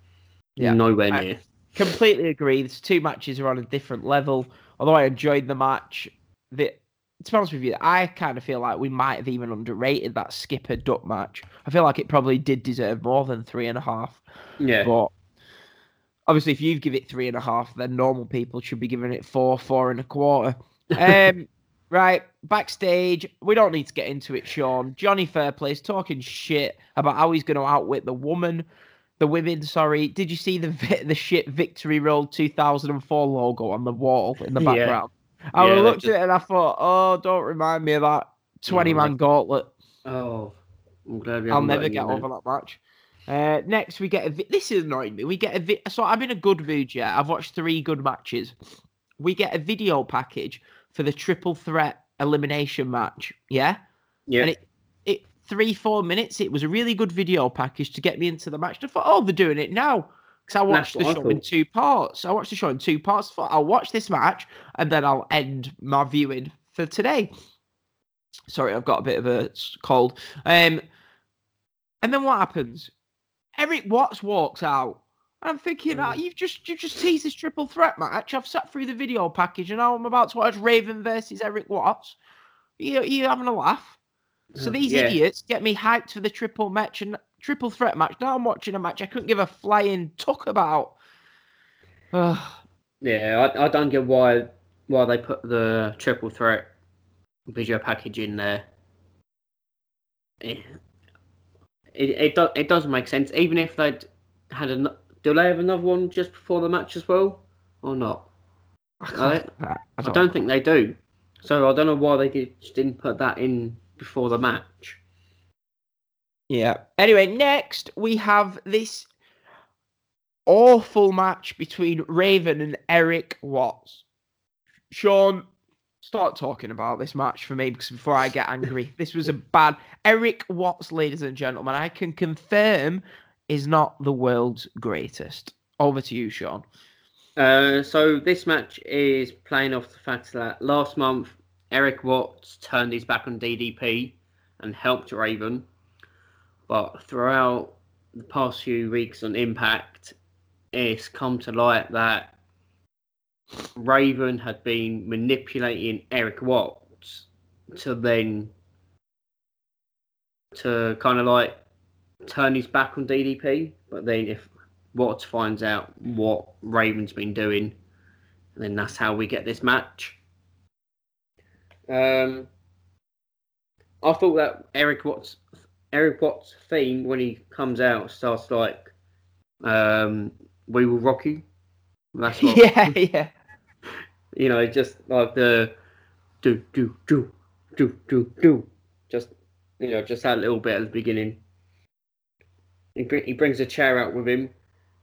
Yeah, nowhere I- near. Completely agree. These two matches are on a different level. Although I enjoyed the match, the to be honest with you, I kind of feel like we might have even underrated that Skipper Dutt match. I feel like it probably did deserve more than three and a half. Yeah, But Obviously, if you give it three and a half, then normal people should be giving it four, four and a quarter. Um, right, backstage, we don't need to get into it, Sean. Johnny Fairplay's talking shit about how he's going to outwit the woman, the women. Sorry, did you see the the shit Victory Road 2004 logo on the wall in the Yeah. background? I Yeah, looked that at it and I thought, oh, don't remind me of that 20 man No. gauntlet. Oh, I'm glad we I'll never get over that match. Uh, next, we get a. Vi- this is annoying me. We get a. Vi- so I'm in a good mood. Yeah, I've watched three good matches. We get a video package for the triple threat elimination match. Yeah, Yeah, and it three four minutes. It was a really good video package to get me into the match. I thought, oh, they're doing it now because I watched the what I show in two parts. I watched the show in two parts. I thought I'll watch this match and then I'll end my viewing for today. Sorry, I've got a bit of a cold. Um, and then what happens? Erik Watts walks out. I'm thinking, Mm. ah, you've just you just teased this triple threat match. I've sat through the video package and now I'm about to watch Raven versus Erik Watts. You you having a laugh? So Uh, these yeah. idiots get me hyped for the triple match and triple threat match. Now I'm watching a match I couldn't give a flying tuck about. Ugh. Yeah, I, I don't get why why they put the triple threat video package in there. It it, it, do, it doesn't make sense. Even if they'd had an do they have another one just before the match as well, or not? I, I- I I don't, don't think they do. So I don't know why they did, just didn't put that in before the match. Yeah. Anyway, next we have this awful match between Raven and Erik Watts. Sean, start talking about this match for me because before I get angry, this was a bad. Erik Watts, ladies and gentlemen, I can confirm is not the world's greatest. Over to you, Sean. Uh, so this match is playing off the fact that last month Erik Watts turned his back on DDP and helped Raven, but throughout the past few weeks on Impact, it's come to light that Raven had been manipulating Erik Watts to then to kind of like turn his back on DDP, but then if Watts finds out what Raven's been doing, then that's how we get this match. Um, I thought that Erik Watts, Erik Watts' theme when he comes out starts like, um, "We will rock you." That's what yeah, yeah. you know, just like the do do do do do do, just you know, just that little bit at the beginning. He, he brings a chair out with him,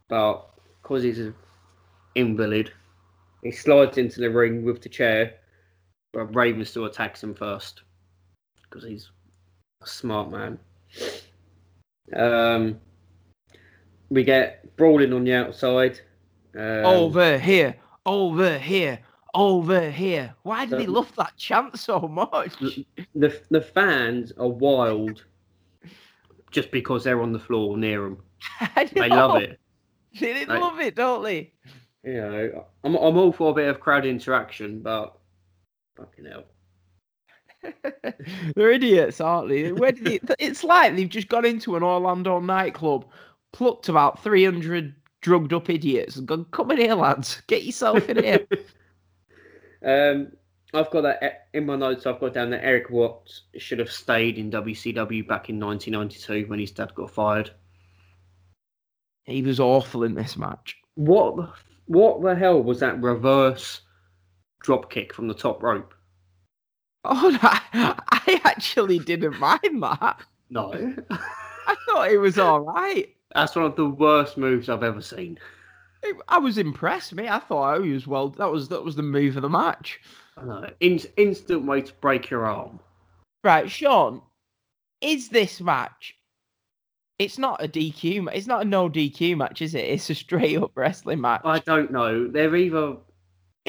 but because he's an invalid, he slides into the ring with the chair, Raven still attacks him first because he's a smart man. Um, we get brawling on the outside. Um, over here, over here, over here. Why do they Um, love that chant so much? the the fans are wild just because they're on the floor near them. They love it. They Like- love it, don't they? You know, I'm I'm all for a bit of crowd interaction, but fucking hell. They're idiots, aren't they? Where did they, it's like they've just gone into an Orlando nightclub, plucked about 300 drugged up idiots and gone, come in here, lads. Get yourself in here. Um, I've got that e- in my notes. I've got down that Erik Watts should have stayed in WCW back in 1992 when his dad got fired. he was awful in this match. What the, what the hell was that reverse drop kick from the top rope? Oh, no, I actually didn't mind that. No, I thought it was all right. that's one of the worst moves I've ever seen. It- I was impressed, me. I thought he was well. That was that was the move of the match. I know. In, instant way to break your arm. Right, Sean, is this match? It's not a DQ. It's not a no DQ match, is it? It's a straight up wrestling match. I don't know. They're either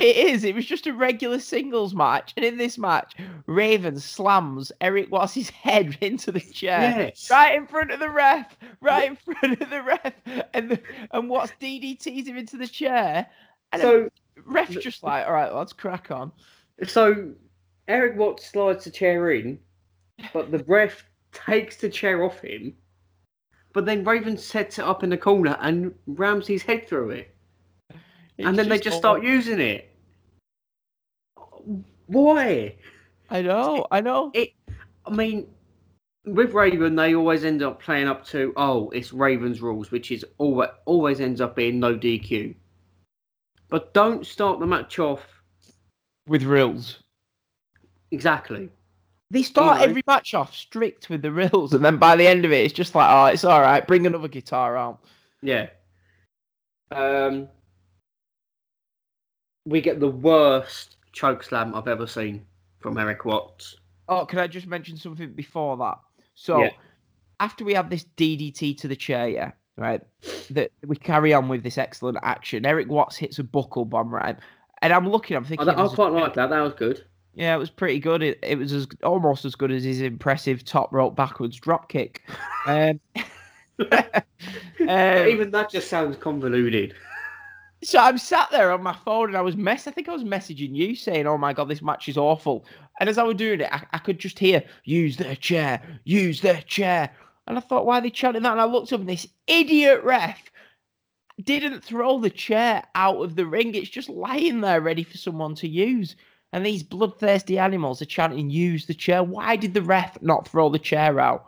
It is. It was just a regular singles match, and in this match, Raven slams Erik Watts' head into the chair. yes, Right in front of the ref, right in front of the ref, and the, and Watts DDTs him into the chair, and So the ref's just like, "All right, let's crack on." so Erik Watts slides the chair in, but the ref takes the chair off him. But then Raven sets it up in the corner and rams his head through it. It's and then they just all- start using it. Why? I know, I know. It. I mean, with Raven, they always end up playing up to oh, it's Raven's rules, which is always always ends up being no DQ. But don't start the match off With rules. exactly. They start know. every match off strict with the rules, and then by the end of it, it's just like, oh, it's all right. Bring another guitar out. Yeah. Um. We get the worst choke slam I've ever seen from Erik Watts. Oh, can I just mention something before that? So, Yeah. after we have this DDT to the chair, yeah, right, that we carry on with this excellent action. Erik Watts hits a buckle bomb, right, and I'm looking, I'm thinking, I was- quite like that. That was good. yeah, it was pretty good. It, it was as almost as good as his impressive top rope backwards drop kick. Um, um, Even that just sounds convoluted. So I'm sat there on my phone and I was mess. I think I was messaging you saying, "Oh my god, this match is awful." And as I was doing it, I, I could just hear, "Use their chair, use their chair." And I thought, why are they chanting that? And I looked up, and this idiot ref didn't throw the chair out of the ring. It's just lying there, ready for someone to use. And these bloodthirsty animals are chanting, "Use the chair." Why did the ref not throw the chair out?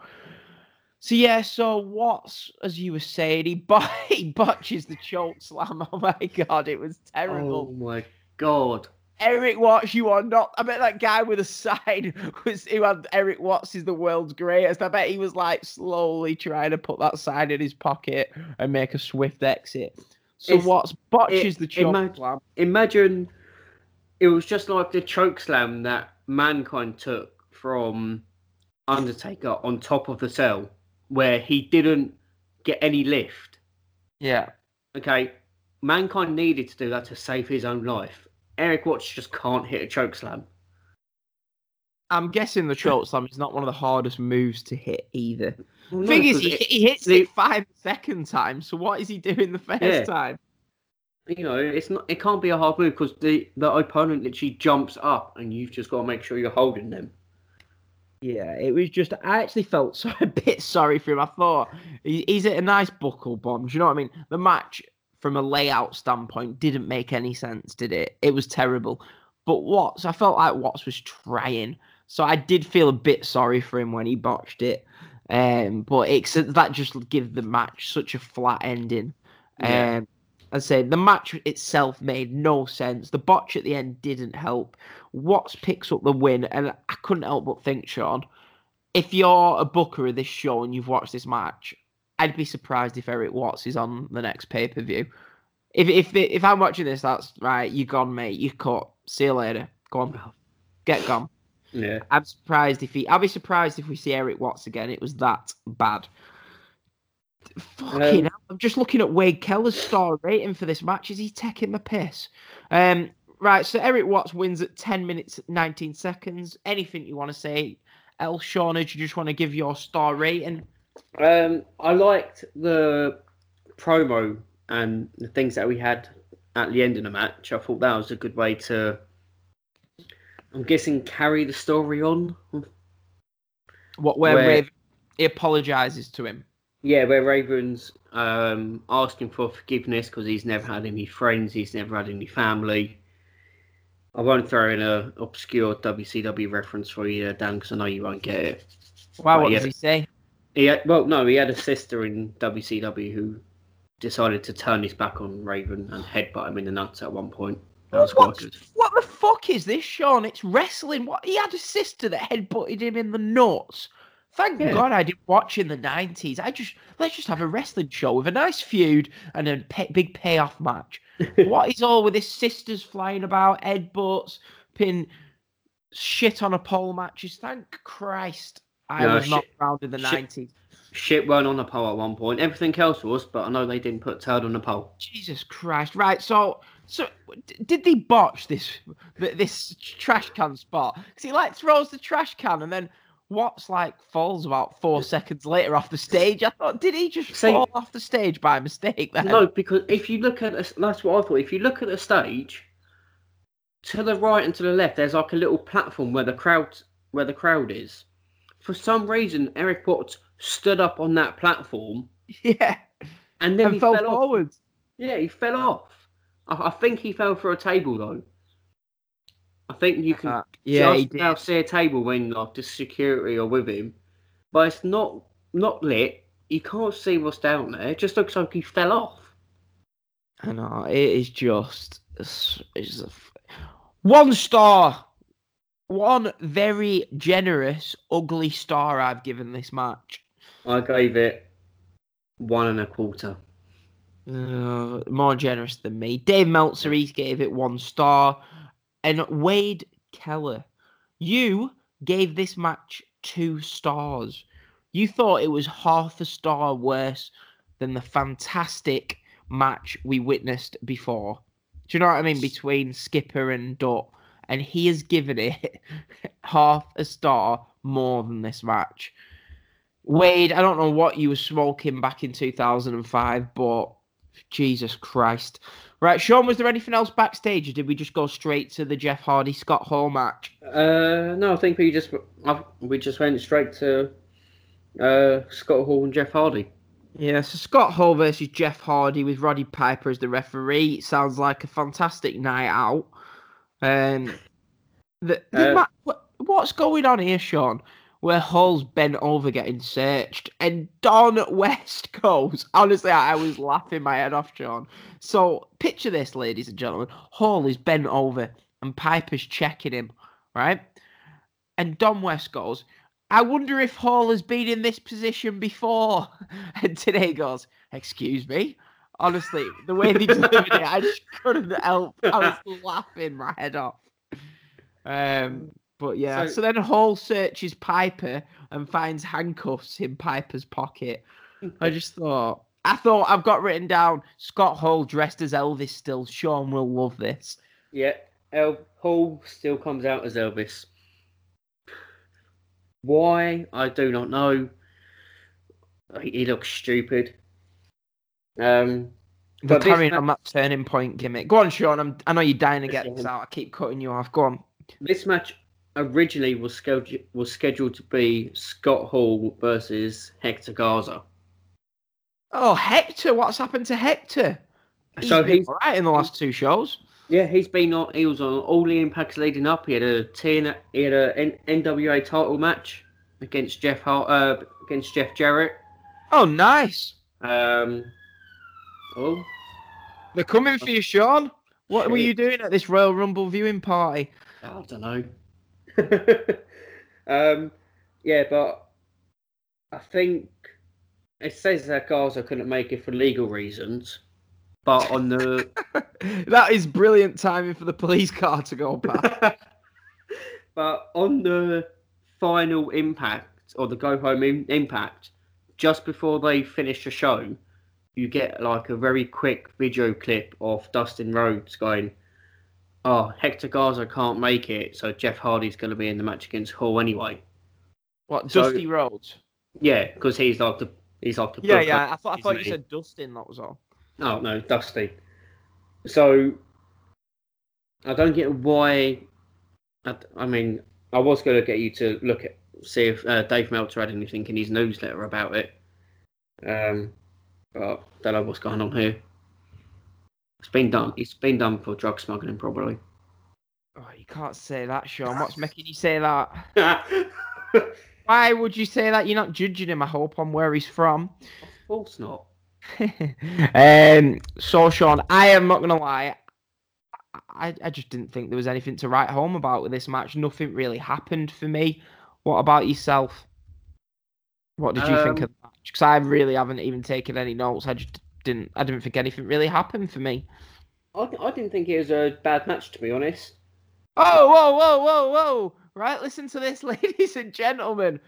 So yeah, so Watts, as you were saying, he, bot- he botches the choke slam. Oh my god, it was terrible. Oh my god. Erik Watts, you are not. I bet that guy with a sign was who had Erik Watts is the world's greatest. I bet he was like slowly trying to put that sign in his pocket and make a swift exit. So It's- Watts botches it- the choke imag- slam. Imagine it was just like the choke slam that Mankind took from Undertaker on top of the cell, where he didn't get any lift. Yeah. Okay, Mankind needed to do that to save his own life. Erik Watts just can't hit a choke slam. I'm guessing the choke slam is not one of the hardest moves to hit either. No, Thing is, he, it- he hits the- it five second time. So what is he doing the first Yeah. time? you know, it's not. It can't be a hard move because the the opponent literally jumps up, and you've just got to make sure you're holding them. Yeah, it was just. I actually felt so a bit sorry for him. I thought he, he's at a nice buckle bomb. Do you know what I mean? The match, from a layout standpoint, didn't make any sense, did it? It was terrible. But Watts, I felt like Watts was trying, so I did feel a bit sorry for him when he botched it. Um, but it's that just gave the match such a flat ending. Yeah. Um, I say the match itself made no sense. The botch at the end didn't help. Watts picks up the win, and I couldn't help but think, Sean, if you're a booker of this show and you've watched this match, I'd be surprised if Erik Watts is on the next pay per view. If if if I'm watching this, that's right. You gone, mate. You caught. See you later. Go on, get gone. Yeah. I'm surprised if he. I'll be surprised if we see Erik Watts again. It was that bad. Fucking Um, hell. I'm just looking at Wade Keller's star rating for this match. Is he taking the piss? Um, right. So Erik Watts wins at 10 minutes 19 seconds. Anything you want to say else, Sean? Or do you just want to give your star rating? Um, I liked the promo and the things that we had at the end of the match. I thought that was a good way to, I'm guessing, carry the story on. What where, Where- Raven he apologizes to him. Yeah, where Raven's um, asking for forgiveness because he's never had any friends, he's never had any family. I won't throw in a obscure WCW reference for you, Dan, because I know you won't get it. Wow, what does he say? He had, well, no, he had a sister in WCW who decided to turn his back on Raven and headbutt him in the nuts at one point. That was quite what, good. what the fuck is this, Sean? It's wrestling. What he had a sister that headbutted him in the nuts. Thank Yeah. God I didn't watch in the nineties. I just let's just have a wrestling show with a nice feud and a pay, big payoff match. What is all with his sisters flying about, Ed headbutts, pin shit on a pole matches? Thank Christ I No, was not shit- around in the nineties. Shit weren't on the pole at one point. Everything else was, but I know they didn't put Turd on the pole. Jesus Christ! Right, so so did they botch this this trash can spot? Because he like throws the trash can and then Watts like falls about four seconds later off the stage. I thought, did he just See- fall off the stage by mistake? Then No, because if you look at the, that's what I thought. If you look at the stage, to the right and to the left, there's like a little platform where the crowd where the crowd is. For some reason, Erik Watts stood up on that platform yeah, and then and he fell fell off. forward. Yeah, he fell off. I, I think he fell through a table though. I think you can Uh, yeah, just did. see a table when like the security are with him, but it's not not lit. You can't see what's down there. It just looks like he fell off. I know it is just it's, it's a f- one star, one very generous, ugly star I've given this match. I gave it one and a quarter. Uh, more generous than me. Dave Meltzer, he gave it one star. And Wade Keller, you gave this match two stars. You thought it was half a star worse than the fantastic match we witnessed before. Do you know what I mean? Between Skipper and Dutt. And he has given it half a star more than this match. Wade, I don't know what you were smoking back in 2005, but Jesus Christ. Right, Sean, was there anything else backstage, or did we just go straight to the Jeff Hardy Scott Hall match? Uh, no, I think we just we just went straight to uh, Scott Hall and Jeff Hardy. Yeah, so Scott Hall versus Jeff Hardy with Roddy Piper as the referee. Sounds like a fantastic night out. Um, the, the Uh, ma- what, what's going on here, Sean? Where Hall's bent over getting searched, and Don West goes. Honestly, I, I was laughing my head off, John. So picture this, ladies and gentlemen. Hall is bent over, and Piper's checking him, right? And Don West goes, I wonder if Hall has been in this position before. And Tenay goes, Excuse me? Honestly, the way they delivered it, I just couldn't help. I was laughing my head off. Um, but yeah, so, So- then Hall searches Piper and finds handcuffs in Piper's pocket. I just thought, I thought I've got written down Scott Hall dressed as Elvis still. Sean will love this. Yeah, El Hall still comes out as Elvis. Why? I do not know. He looks stupid. Um, They're carrying ma- on that turning point gimmick. Go on, Sean. I'm, I know you're dying to get this out. I keep cutting you off. Go on. this match originally was scheduled was scheduled to be Scott Hall versus Hector Garza. Oh, Hector. What's happened to Hector? He's So he's all right in the last two shows. yeah, he's been on. He was on all the impacts leading up. He had a TN, he had a N, NWA title match against Jeff Hart, uh, against Jeff Jarrett. Oh, nice. Um, oh, They're coming for you, Sean. What were you doing at this Royal Rumble viewing party? I don't know. um, yeah, but I think it says that Garza couldn't make it for legal reasons. But on the that is brilliant timing for the police car to go past. but on the final impact or the go home in, impact, just before they finish the show, you get like a very quick video clip of Dustin Rhodes going, "Oh, Hector Garza can't make it, so Jeff Hardy's going to be in the match against Hall anyway." what, So- Dusty Rhodes? Yeah, because he's like the he's like the Yeah, booker, yeah. I thought I thought you he? said Dustin. That was all. Oh no, Dusty. So I don't get why. I, I mean, I was going to get you to look at see if uh, Dave Meltzer had anything in his newsletter about it. Um, but I don't know what's going on here. It's been done. It's been done for drug smuggling, probably. Oh, you can't say that, Sean. What's making you say that? Why would you say that? You're not judging him. I hope on where he's from. of course not. um, so Sean, I am not gonna lie. I, I just didn't think there was anything to write home about with this match. Nothing really happened for me. What about yourself? What did you think Um, of the match? Because I really haven't even taken any notes. I just didn't. I didn't think anything really happened for me. I, I didn't think it was a bad match, to be honest. Oh, whoa, whoa, whoa, whoa! Right, listen to this, ladies and gentlemen.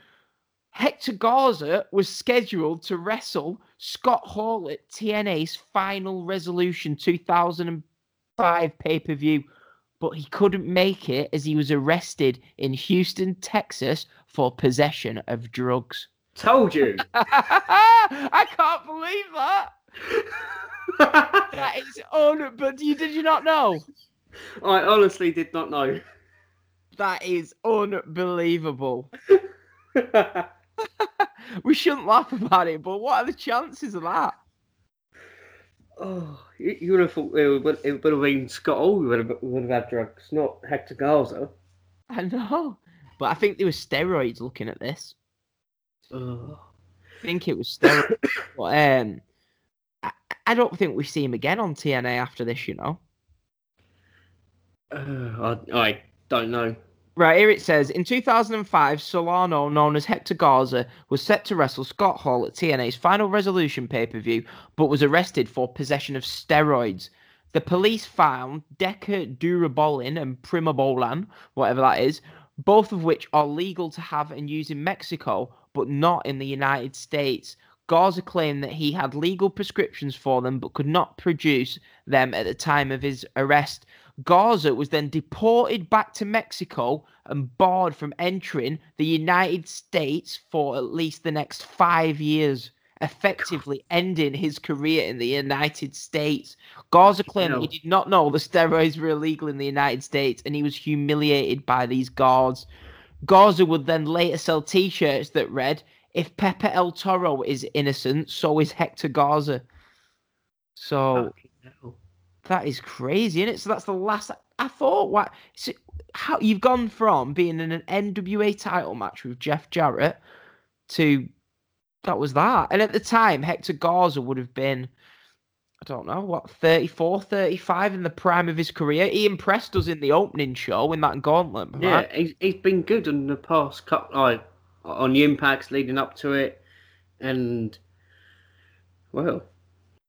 Hector Garza was scheduled to wrestle Scott Hall at TNA's Final Resolution 2005 pay per view, but he couldn't make it as he was arrested in Houston, Texas for possession of drugs. Told you. I can't believe that. That is un. But you did you not know? I honestly did not know. That is unbelievable. we shouldn't laugh about it, but what are the chances of that? Oh, you, you would have thought it would, it would have been Scott Hall would have, would have had drugs, not Hector Garza. I know, but I think there was steroids looking at this. Oh. I think it was steroids. but, um, I, don't think we see him again on TNA after this. You know. Uh, I, I don't know. Right, here it says In 2005, Solano, known as Hector Garza, was set to wrestle Scott Hall at TNA's final resolution pay per view, but was arrested for possession of steroids. The police found Deca Durabolin and Primobolan, whatever that is, both of which are legal to have and use in Mexico, but not in the United States. Garza claimed that he had legal prescriptions for them but could not produce them at the time of his arrest. Garza was then deported back to Mexico and barred from entering the United States for at least the next five years, effectively ending his career in the United States. Garza claimed that he did not know the steroids were illegal in the United States and he was humiliated by these guards. Garza would then later sell t shirts that read, If Pepe El Toro is innocent, so is Hector Garza. So that is crazy, isn't it? So that's the last. I thought, what? So how you've gone from being in an NWA title match with Jeff Jarrett to that was that. And at the time, Hector Garza would have been, I don't know, what, 34, 35 in the prime of his career. He impressed us in the opening show in that gauntlet. Yeah, he's, he's been good in the past couple, like, on the impacts leading up to it. And, well,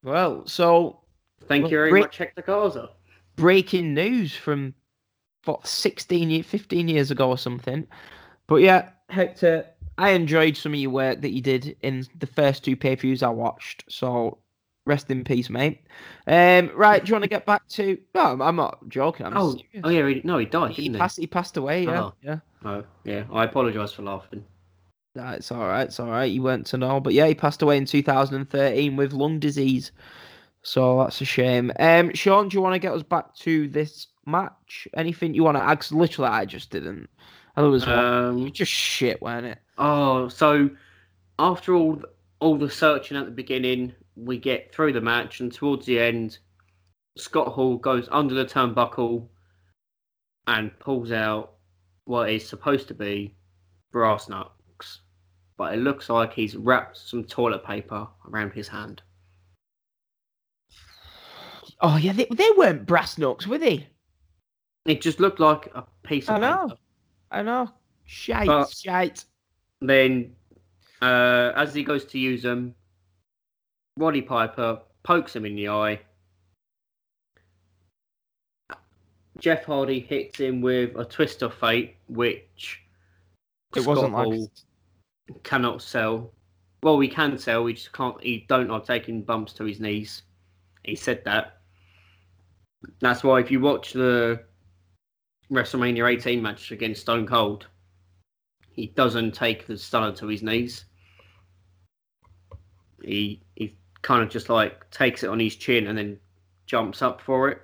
Well, so thank Well, you very much, Hector Garza. breaking news from what 16 years 15 years ago or something but yeah hector i enjoyed some of your work that you did in the first two pay-per-views i watched so rest in peace mate um right do you want to get back to no i'm- not joking i'm Oh, serious. oh yeah, he, no, he died, he? passed he passed away yeah Oh. yeah Oh, yeah, I apologise for laughing. It's all right it's all right. You weren't to know. But yeah he passed away in 2013 with lung disease. So that's a shame. Um sean do you want to get us back to this match? Anything you want to ask literally i just didn't. I thought it was Um, just shit wasn't it? Oh, so after all all the searching at the beginning, we get through the match, and towards the end, Scott Hall goes under the turnbuckle and pulls out what is supposed to be brass knucks, but it looks like he's wrapped some toilet paper around his hand. oh yeah they, they weren't brass knucks were they It just looked like a piece of I know. paper. i know shite But- shite Then, uh, as he goes to use them, Roddy Piper pokes him in the eye. Jeff Hardy hits him with a twist of fate, which it Scott wasn't like Hall cannot sell. Well, we can sell. We just can't. He don't like taking bumps to his knees. He said that. That's why if you watch the WrestleMania 18 match against Stone Cold, he doesn't take the stunner to his knees. He he kind of just like takes it on his chin and then jumps up for it.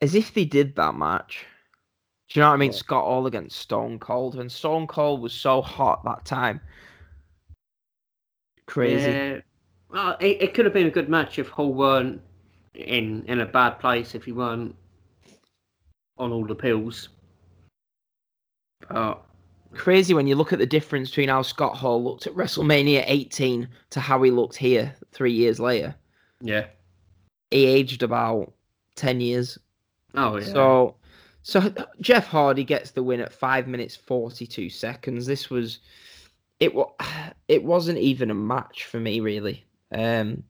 as if they did that match do you know what i mean Yeah. scott all against stone cold when stone cold was so hot that time crazy Yeah. Well, it, it could have been a good match if Hall weren't in in a bad place. If he weren't on all the pills. But crazy when you look at the difference between how Scott Hall looked at WrestleMania 18 to how he looked here three years later. yeah. He aged about 10 years. Oh yeah. So, so Jeff Hardy gets the win at five minutes 42 seconds. This was, it was, it wasn't even a match for me really. Um,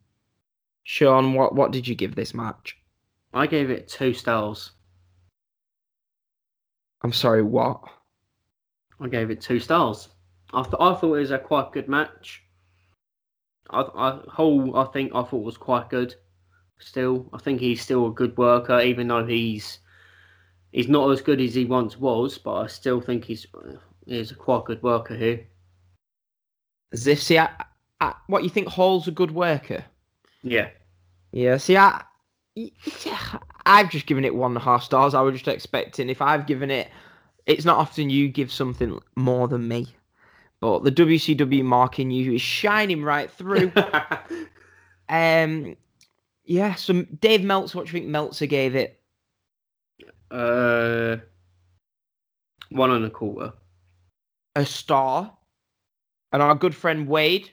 Sean, what what did you give this match? I gave it two stars. I'm sorry, what? I gave it two stars. I th- I thought it was a quite good match. I I Hall I think I thought was quite good. Still, I think he's still a good worker, even though he's he's not as good as he once was. But I still think he's he's a quite good worker here. See, I, I, what you think Hall's a good worker? Yeah. Yeah, see, I, yeah, I've just given it one and a half stars. I was just expecting if I've given it, it's not often you give something more than me, but the WCW mark in you is shining right through. um, Yeah, so Dave Meltzer, what do you think Meltzer gave it? Uh, one and a quarter. A star. And our good friend Wade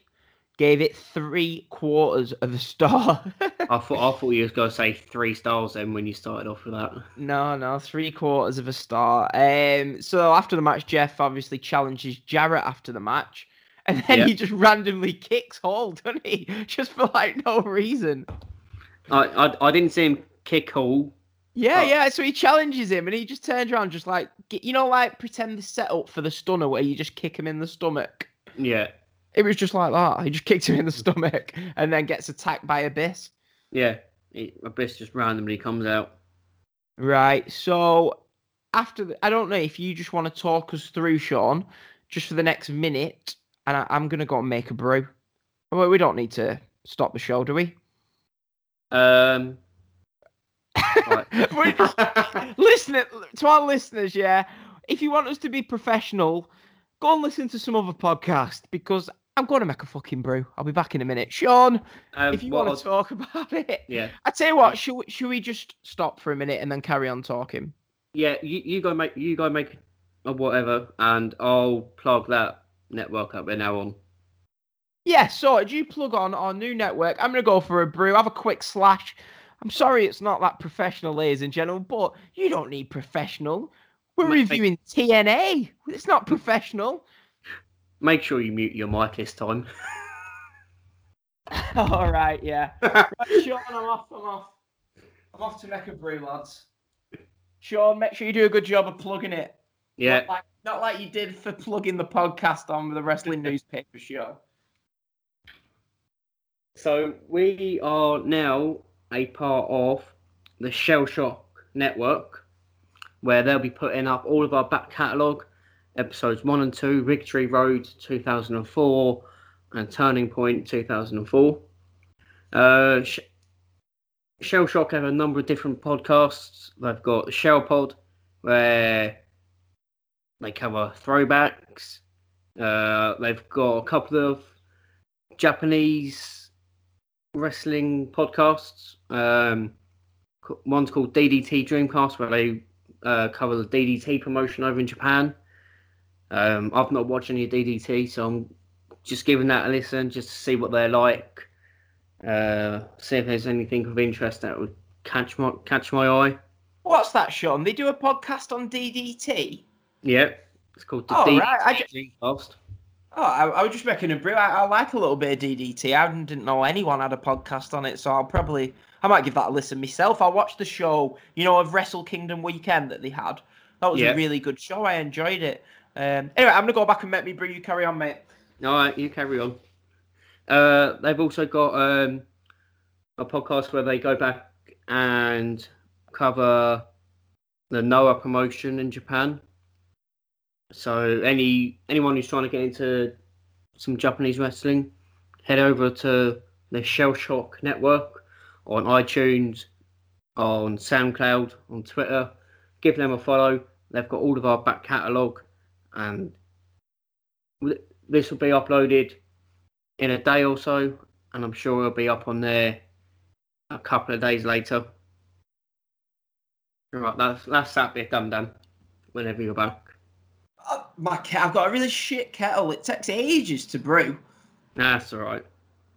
gave it three quarters of a star. I thought I thought you was gonna say three stars then when you started off with that. no, no, three quarters of a star. Um, so after the match, Jeff obviously challenges Jarrett after the match. And then Yeah. he just randomly kicks Hall, doesn't he? Just for like no reason. I I, I didn't see him kick Hall. Yeah, Oh. yeah. So he challenges him, and he just turns around, just like you know, like pretend the setup for the stunner where you just kick him in the stomach. Yeah, It was just like that. He just kicked him in the stomach, and then gets attacked by Abyss. yeah. He, Abyss just randomly comes out. Right. So after the, I don't know if you just want to talk us through, Sean, just for the next minute, and I, I'm gonna go and make a brew. Well, we don't need to stop the show, do we? Um, Listen to our listeners, yeah. If you want us to be professional, go and listen to some other podcast because I'm going to make a fucking brew. I'll be back in a minute. Sean, um, if you want to talk about it, yeah, I tell you what, should we, should we just stop for a minute and then carry on talking? yeah. You, you go make you go make a whatever, and I'll plug that network up there now on. Yeah, so do you plug on our new network? I'm going to go for a brew, have a quick slash. I'm sorry it's not that professional, ladies and gentlemen, but you don't need professional. We're thank- reviewing TNA. It's not professional. Make sure you mute your mic this time. All right, yeah. Right, Sean, I'm off. I'm off. I'm off to make a brew, lads. Sean, make sure you do a good job of plugging it. yeah, Not like, not like you did for plugging the podcast on with the wrestling newspaper show. So we are now a part of the Shell Shock Network, where they'll be putting up all of our back catalogue, episodes one and two, Victory Road 2004 and Turning Point 2004. Uh, Sh- Shell Shock have a number of different podcasts. They've got Shell Pod, where they cover throwbacks. Uh, they've got a couple of Japanese wrestling podcasts. Um, one's called DDT Dreamcast, where they uh, cover the DDT promotion over in Japan. Um, I've not watched any DDT, so I'm just giving that a listen just to see what they're like. Uh, see if there's anything of interest that would catch my catch my eye. What's that, Sean? They do a podcast on DDT. Yeah, it's called the Oh, DDT right, I Dreamcast. Oh, I, I was just making a brew. I, I like a little bit of DDT. I didn't know anyone had a podcast on it, so I'll probably I might give that a listen myself. I watched the show, you know, of Wrestle Kingdom weekend that they had. That was Yeah. a really good show. I enjoyed it. Um, anyway, I'm gonna go back and make me brew. You carry on, mate. All right, you carry on. Uh, they've also got um, a podcast where they go back and cover the Noah promotion in Japan. So any anyone who's trying to get into some Japanese wrestling, head over to the Shell Shock Network on iTunes, on SoundCloud, on Twitter. Give them a follow. They've got all of our back catalogue, and this will be uploaded in a day or so, and I'm sure it'll be up on there a couple of days later. Right, that's that's that bit done done. Whenever you're back. Oh, my ke- I've got a really shit kettle. It takes ages to brew. Nah, that's all right.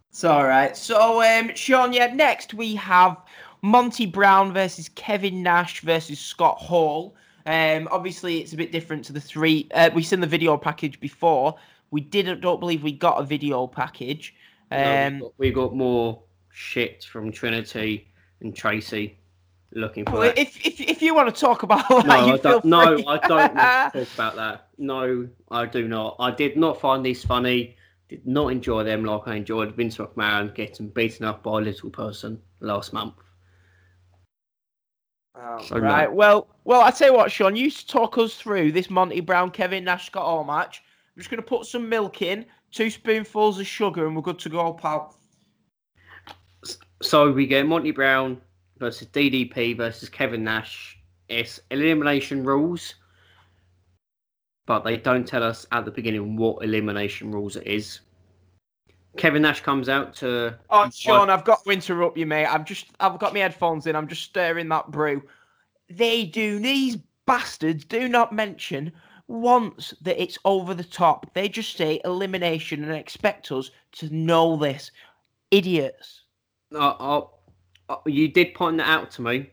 It's all right. So, um, Sean, yeah, next we have Monty Brown versus Kevin Nash versus Scott Hall. Um, obviously, it's a bit different to the three. Uh, we've seen the video package before. We didn't, don't believe we got a video package. No, Um, we've, got, we've got more shit from Trinity and Traci looking for well, that. if, if if you want to talk about that, No, I don't, no, free. I don't want to talk about that. No, I do not. I did not find these funny. Did not enjoy them like I enjoyed Vince McMahon getting beaten up by a little person last month. Oh, So no. right. Well, well, I tell you what, Sean, you talk us through this Monty Brown Kevin Nash Scott Hall match. I'm just going to put some milk in, two spoonfuls of sugar, and we're good to go, pal. So we get Monty Brown versus DDP versus Kevin Nash. It's elimination rules, but they don't tell us at the beginning what elimination rules it is. Kevin Nash comes out to. Oh, Sean, I've got to interrupt you, mate. I've just, I've got my headphones in. I'm just stirring that brew. They do. These bastards do not mention once that it's over the top. They just say elimination and expect us to know this. Idiots. Uh, uh, Oh, you did point that out to me,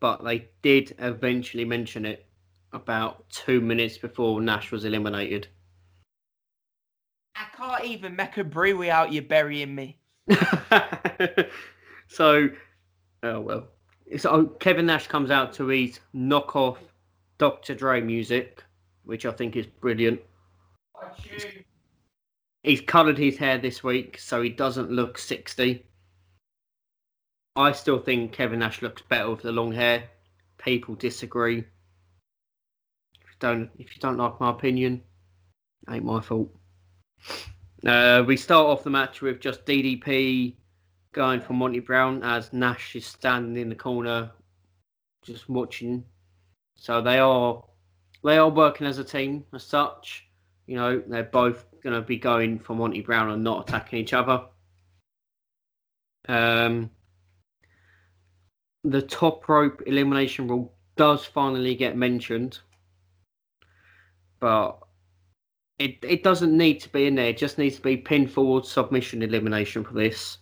but they did eventually mention it about two minutes before Nash was eliminated. I can't even make a brew without you burying me. so, oh well. So Kevin Nash comes out to his knockoff Dr. Dre music, which I think is brilliant. He's coloured his hair this week, so he doesn't look 60. I still think Kevin Nash looks better with the long hair. People disagree. If you don't, if you don't like my opinion, ain't my fault. Uh, we start off the match with just DDP going for Monty Brown as Nash is standing in the corner, just watching. So they are they are working as a team as such. You know, they're both going to be going for Monty Brown and not attacking each other. Um, the top rope elimination rule does finally get mentioned, but it it doesn't need to be in there. It just needs to be pin forward submission elimination for this.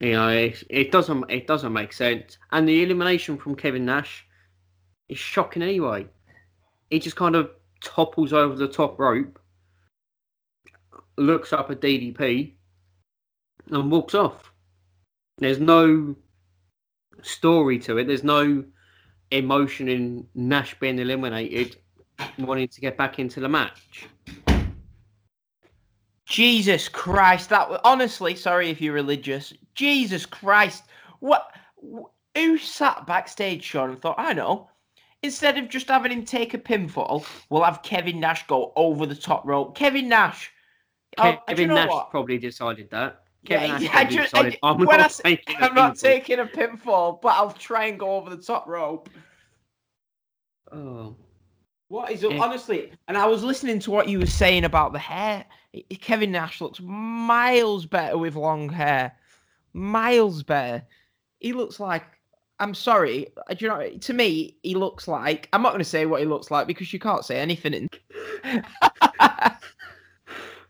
You know, it, it doesn't it doesn't make sense. And the elimination from Kevin Nash is shocking anyway. He just kind of topples over the top rope, looks up at DDP, and walks off. There's no story to it. There's no emotion in Nash being eliminated wanting to get back into the match. Jesus Christ! That was, honestly, sorry if you're religious. Jesus Christ! What? Who sat backstage, Sean, and thought, I know. Instead of just having him take a pinfall, we'll have Kevin Nash go over the top rope. Kevin Nash. Oh, Kevin oh, you know Nash what? probably decided that. Kevin yeah, yeah, just, decided, I, I'm, not, I say, I'm not taking a pinfall, but I'll try and go over the top rope. Oh. What is yeah. honestly? And I was listening to what you were saying about the hair. Kevin Nash looks miles better with long hair. Miles better. He looks like. I'm sorry. Uh, do you know? To me, he looks like. I'm not going to say what he looks like because you can't say anything.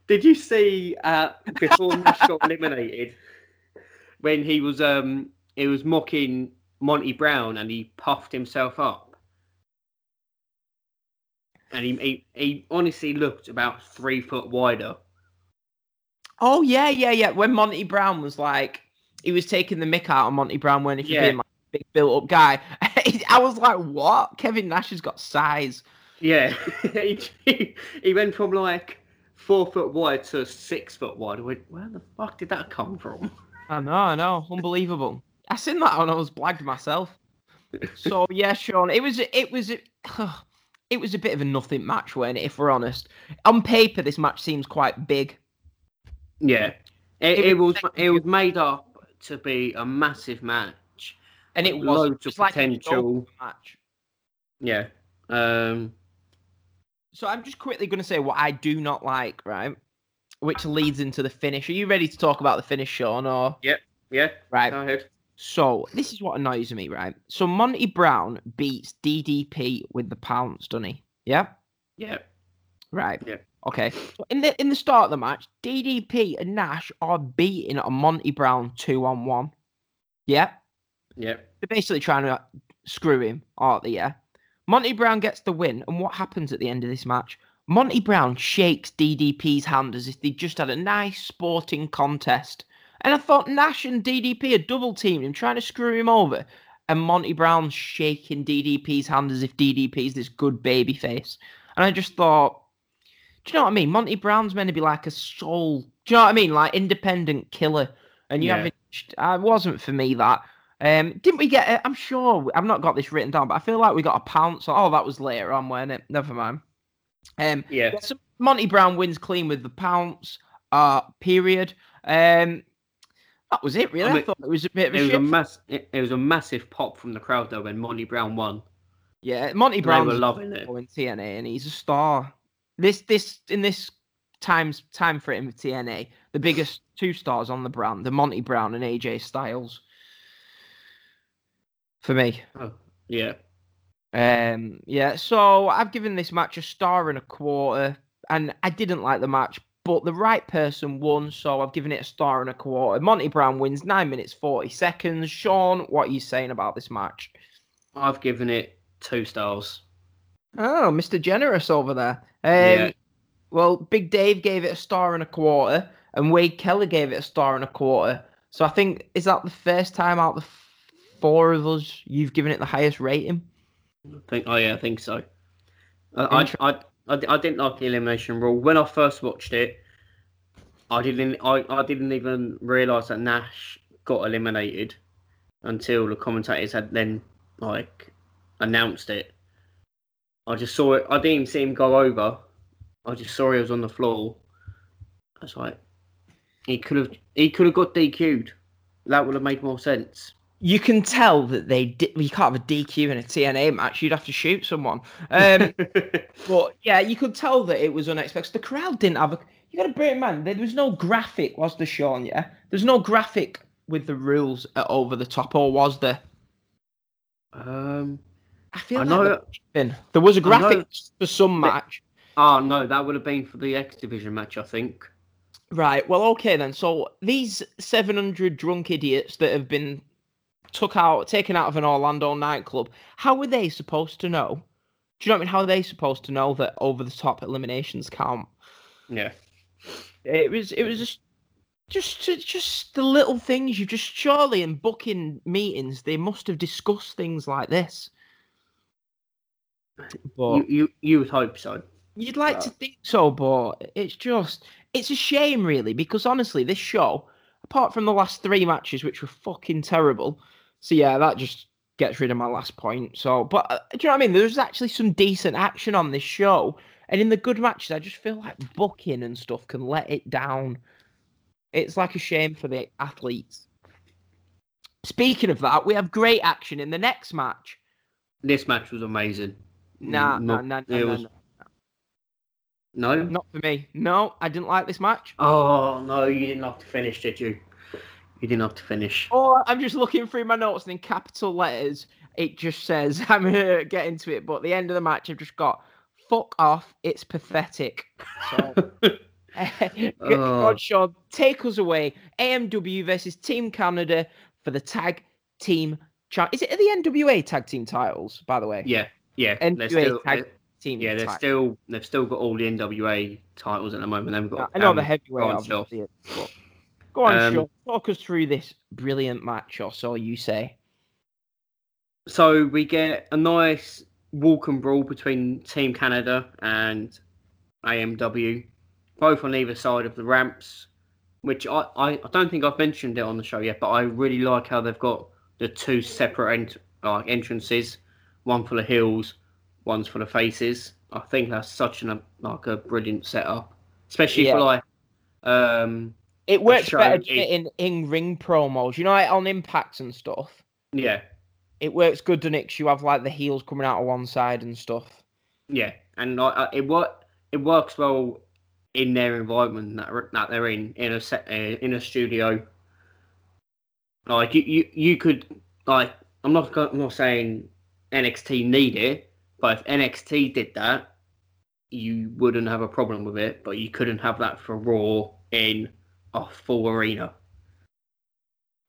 Did you see uh, before Nash got eliminated when he was um he was mocking Monty Brown and he puffed himself up? and he, he, he honestly looked about three foot wider. Oh yeah, yeah, yeah. When Monty Brown was like, he was taking the mick out on Monty Brown when if you're yeah. being like a big built up guy. I was like, what? Kevin Nash has got size. Yeah, he, he went from like four foot wide to six foot wide. I went, where the fuck did that come from? I know, I know, unbelievable. I seen that and I was blagged myself. So yeah, Sean, it was it was. it was a bit of a nothing match when, if we're honest. On paper, this match seems quite big. Yeah, it, it, it was it was made up to be a massive match, and it was loads of potential. match. Yeah. Um. So I'm just quickly going to say what I do not like, right? Which leads into the finish. Are you ready to talk about the finish, Sean? Or yeah, yeah. Right. Go ahead. So this is what annoys me, right? So Monty Brown beats DDP with the pounce, doesn't he? Yeah. Yeah. Right. Yeah. Okay. So in the in the start of the match, DDP and Nash are beating a Monty Brown two on one. Yeah. Yeah. They're basically trying to screw him, aren't they? Yeah. Monty Brown gets the win, and what happens at the end of this match? Monty Brown shakes DDP's hand as if they just had a nice sporting contest and I thought Nash and DDP had double teamed him, trying to screw him over. And Monty Brown shaking DDP's hand as if DDP's this good baby face. And I just thought, do you know what I mean? Monty Brown's meant to be like a soul, do you know what I mean? Like independent killer. And you yeah. haven't, uh, it wasn't for me that. Um, didn't we get? It? I'm sure I've not got this written down, but I feel like we got a pounce. Oh, that was later on, wasn't it? Never mind. Um, yeah. So Monty Brown wins clean with the pounce. Uh, period. Um, that was it, really. I, mean, I thought it was a bit of a it was a mass, it, it, was a massive pop from the crowd though when Monty Brown won. Yeah, Monty Brown was loving it in TNA, and he's a star. This this in this times time for him with TNA. The biggest two stars on the brand, the Monty Brown and AJ Styles. For me. Oh, yeah. Um, yeah, so I've given this match a star and a quarter, and I didn't like the match, but the right person won, so I've given it a star and a quarter. Monty Brown wins nine minutes forty seconds. Sean, what are you saying about this match? I've given it two stars. Oh, Mr. Generous over there. Um, Yeah. Well, Big Dave gave it a star and a quarter, and Wade Keller gave it a star and a quarter. So I think is that the first time out the four of us you've given it the highest rating? I think. Oh yeah, I think so. I I, I, I, didn't like the elimination rule when I first watched it. I didn't. I, I didn't even realize that Nash got eliminated until the commentators had then like announced it. I just saw it. I didn't even see him go over. I just saw he was on the floor. I was like, he could have. He could have got DQ'd. That would have made more sense. You can tell that they di- you can't have a DQ in a TNA match. You'd have to shoot someone. Um, but yeah, you could tell that it was unexpected. The crowd didn't have a. You got to bear in mind there was no graphic, was there, Sean? Yeah, there's no graphic with the rules at over the top, or was there? um. I feel I like know- there was a I know- graphic for some But- match. Oh no, that would have been for the X Division match, I think. Right. Well, okay then. So these 700 drunk idiots that have been took out, taken out of an Orlando nightclub, how were they supposed to know? Do you know what I mean? How are they supposed to know that over the top eliminations count? Yeah. It was. It was just. Just, just the little things you just surely in booking meetings they must have discussed things like this. But You, you you would hope so. You'd like to Uh, think so, but it's just it's a shame, really, because honestly, this show, apart from the last three matches, which were fucking terrible, so yeah, that just gets rid of my last point. So, but uh, do you know what I mean? There's actually some decent action on this show, and in the good matches, I just feel like booking and stuff can let it down. It's like a shame for the athletes. Speaking of that, we have great action in the next match. This match was amazing. Nah, nah, Not- nah, nah, nah, was- nah. No. Not for me. No, I didn't like this match. Oh no, you didn't have to finish, did you? You didn't have to finish. Oh, I'm just looking through my notes and in capital letters, it just says, I'm going to get into it, but at the end of the match, I've just got, fuck off, it's pathetic. So, Oh. God, Sean, take us away. AMW versus Team Canada for the tag team. Cha- Is it the NWA tag team titles, by the way? yeah, yeah. NWA They're still, tag team. yeah, they're titles. still they've still got all the NWA titles at the moment. They've got. I know um, the heavyweight, go on, Sean. obviously. but- Go on, Um, Sean. Talk us through this brilliant match, or so you say. So we get a nice walk and brawl between Team Canada and AMW, both on either side of the ramps. Which I, I, I don't think I've mentioned it on the show yet, but I really like how they've got the two separate ent- like entrances, one for the heels, one's for the faces. I think that's such an like a brilliant setup, especially Yeah. for like um It works better in in ring promos, you know, like on impacts and stuff. yeah It works good, doesn't it? 'Cause you have like the heels coming out of one side and stuff. Yeah, and uh, it work it works well in their environment that, that they're in in a set uh, in a studio. Like you, you, you could like I'm not I'm not saying NXT need it, but if NXT did that, you wouldn't have a problem with it. But you couldn't have that for Raw in a full arena.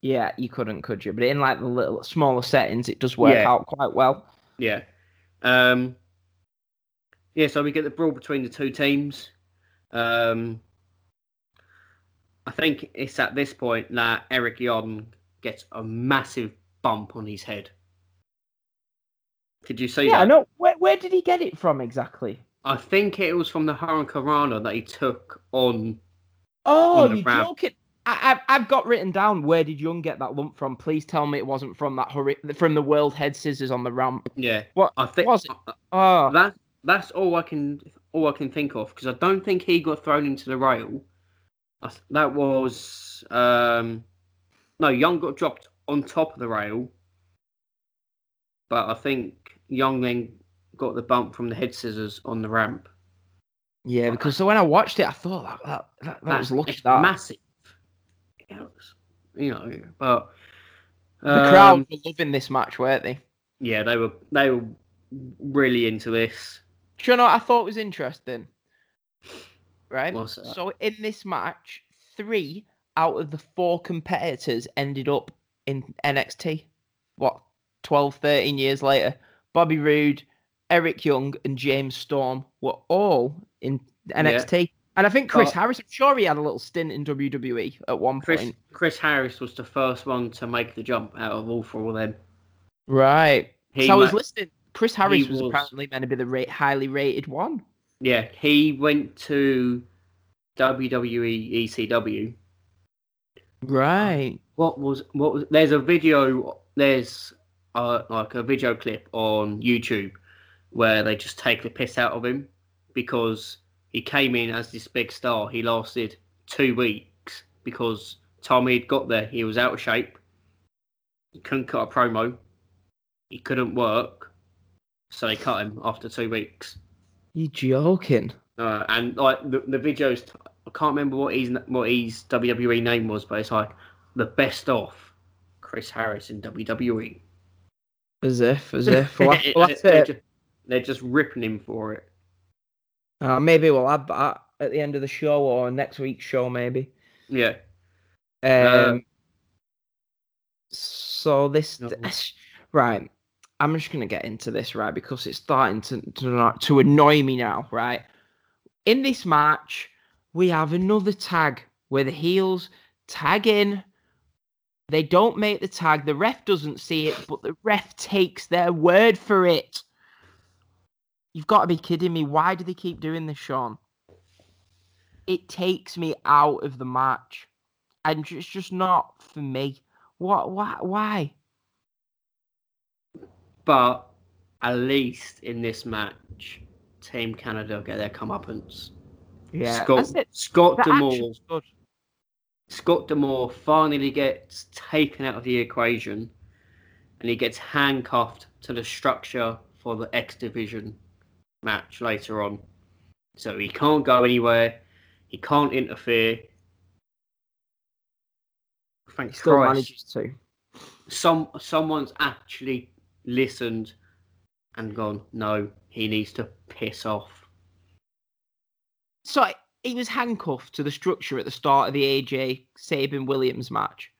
Yeah, you couldn't, could you? But in like the little smaller settings, it does work Yeah. out quite well. Yeah. Um, yeah, so we get the brawl between the two teams. Um, I think it's at this point that Eric Young gets a massive bump on his head. Did you see Yeah, that? no. Where where did he get it from exactly? I think it was from the Hurricane that he took on. Oh, On the you ramp. joking? I, I've I've got written down where did Young get that lump from? Please tell me it wasn't from that hurry, from the world head scissors on the ramp. Yeah, What I think was it? Oh, that that's all I can all I can think of because I don't think he got thrown into the rail. I that was um, no Young got dropped on top of the rail, but I think Young then got the bump from the head scissors on the ramp. Yeah, because so when I watched it, I thought that that, that, that was lucky. That massive. Yeah, was- you know, but the um, crowd were loving this match, weren't they? Yeah, they were they were really into this. Do you know what I thought was interesting? Right. So in this match, three out of the four competitors ended up in NXT. What, 12, 13 years later? Bobby Roode, Eric Young, and James Storm were all in NXT. And I think Chris But- Harris, I'm sure he had a little stint in WWE at one Chris point. Chris Harris was the first one to make the jump out of all four of them. Right. He so I was listening. Chris Harris was, was- apparently meant to be the rate, highly rated one. Yeah, he went to WWE ECW. Right. What was what was? There's a video. There's uh, like a video clip on YouTube where they just take the piss out of him because he came in as this big star. He lasted two weeks because Tommy had got there. He was out of shape. He couldn't cut a promo. He couldn't work, so they cut him after two weeks. You joking? Uh, and like the, the videos, I can't remember what his what his WWE name was, but it's like the best of Chris Harris in. WWE. As if, as if. Well, that's they're, it. just, they're just ripping him for it. Uh, maybe we'll add that at the end of the show or next week's show, maybe. Yeah, Um, Uh, so this, No. this- right. I'm just gonna get into this right because it's starting to to, to annoy me now. Right. In this match, we have another tag where the heels tag in. They don't make the tag. The ref doesn't see it, but the ref takes their word for it. You've got to be kidding me. Why do they keep doing this, Sean? It takes me out of the match. And it's just not for me. What? Why? Why? but at least in this match, Team Canada get their comeuppance. Yeah, Scott. Scott D'Amore. Scott D'Amore finally gets taken out of the equation and he gets handcuffed to the structure for the X Division match later on. So he can't go anywhere, he can't interfere. Thank Still Christ. manages to. Some someone's actually listened and gone, no, he needs to piss off. So he was handcuffed to the structure at the start of the AJ Sabin Williams match.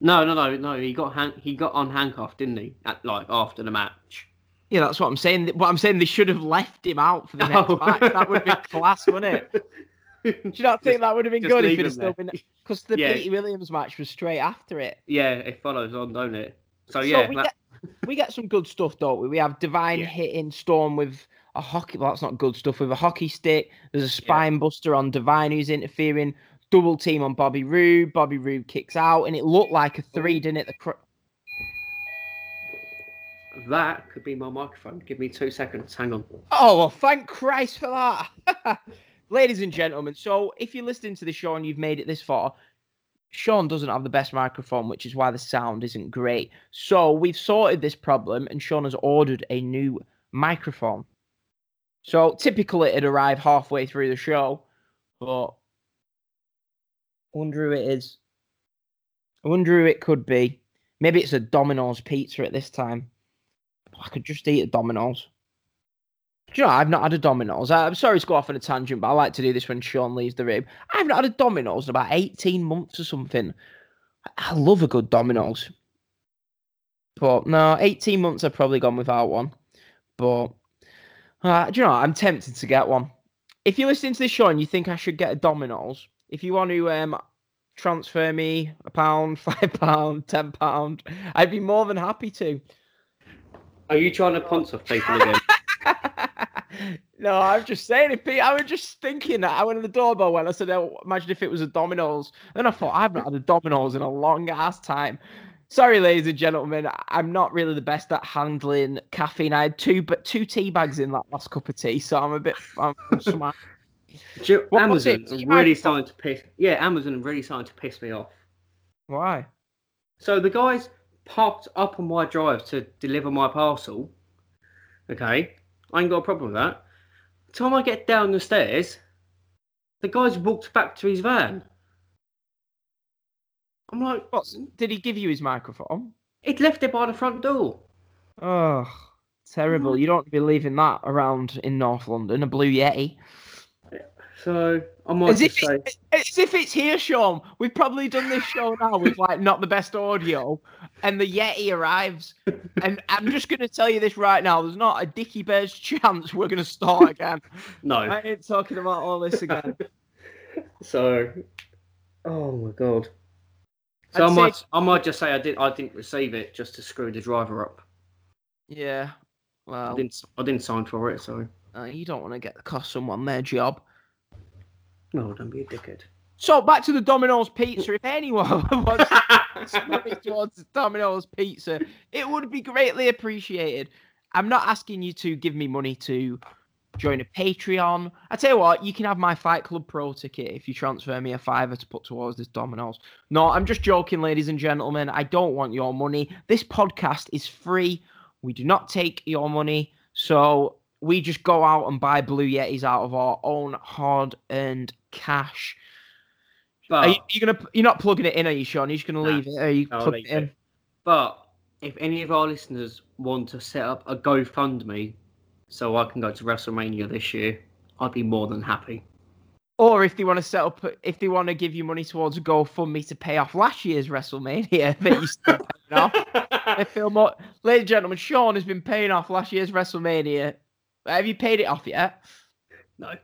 No, no, no, no. He got han- he got unhandcuffed, didn't he? At, like after the match. Yeah, that's what I'm saying. What I'm saying, they should have left him out for the next Oh. match. That would have been class, wouldn't it? Do you not think that would have been good if have him still been? Because the Yeah. Petey Williams match was straight after it. Yeah, it follows on, don't it? So So yeah, we that- get we get some good stuff, don't we? We have Divine Yeah. hitting Storm with a hockey. Well, that's not good stuff. With a hockey stick, there's a spine buster on Divine who's interfering. Double team on Bobby Roode. Bobby Roode kicks out, and it looked like a three, didn't it? The cr- that could be my microphone. Give me two seconds. Hang on. Oh, well, thank Christ for that. Ladies and gentlemen, so if you're listening to the show and you've made it this far, Sean doesn't have the best microphone, which is why the sound isn't great. So we've sorted this problem, and Sean has ordered a new microphone. So typically it'd arrive halfway through the show, but I wonder who it is. I wonder who it could be. Maybe it's a Domino's pizza at this time. I could just eat a Domino's. Do you know, I've not had a Domino's. I- I'm sorry to go off on a tangent, but I like to do this when Sean leaves the room. I've not had a Domino's in about 18 months or something. I- I love a good Domino's. But no, 18 months I've probably gone without one. But, uh, do you know. I'm tempted to get one. If you're listening to this show and you think I should get a Domino's, if you want to um, transfer me a pound, five pound, ten pound, I'd be more than happy to. Are you trying to off people again? no, I'm just saying. it, Pete, I was just thinking that I went to the doorbell when I said, oh, "Imagine if it was a Domino's." Then I thought, I've not had a Domino's in a long ass time. Sorry, ladies and gentlemen, I'm not really the best at handling caffeine. I had two, but two tea bags in that last cup of tea, so I'm a bit. I'm smart. You- What Amazon it? are You really starting to piss. Yeah, Amazon really starting to piss me off. Why? So the guys parked up on my drive to deliver my parcel. Okay, I ain't got a problem with that. The time I get down the stairs, the guy's walked back to his van. I'm like, What? Did he give you his microphone? he'd left it by the front door. Oh, terrible. Mm. You don't want to be leaving that around in North London, a blue Yeti. So I might As if, just say, it's, as if it's here, Sean. We've probably done this show now with like not the best audio, and the Yeti arrives. And I'm just going to tell you this right now: there's not a Dicky Bear's chance we're going to start again. no. I ain't talking about all this again. So, oh my god. So I'd I say- might, I might just say I did, I didn't receive it just to screw the driver up. Yeah. I Well, didn't, I didn't sign for it, so uh, you don't want to get the cost someone their job. No, don't be a dickhead. So back to the Domino's pizza. If anyone wants to towards Domino's pizza, it would be greatly appreciated. I'm not asking you to give me money to join a Patreon. I tell you what, you can have my Fight Club Pro ticket if you transfer me a fiver to put towards this Domino's. No, I'm just joking, ladies and gentlemen. I don't want your money. This podcast is free. We do not take your money. So we just go out and buy Blue Yetis out of our own hard-earned cash. But Are you, you gonna? You're not plugging it in, are you, Sean? You're just gonna leave it? Are you I'll plugging it in? it. But if any of our listeners want to set up a GoFundMe so I can go to WrestleMania this year, I'd be more than happy. Or if they want to set up, if they want to give you money towards a GoFundMe to pay off last year's WrestleMania that you still paying off. I feel more, ladies and gentlemen, Sean has been paying off last year's WrestleMania. Have you paid it off yet? no.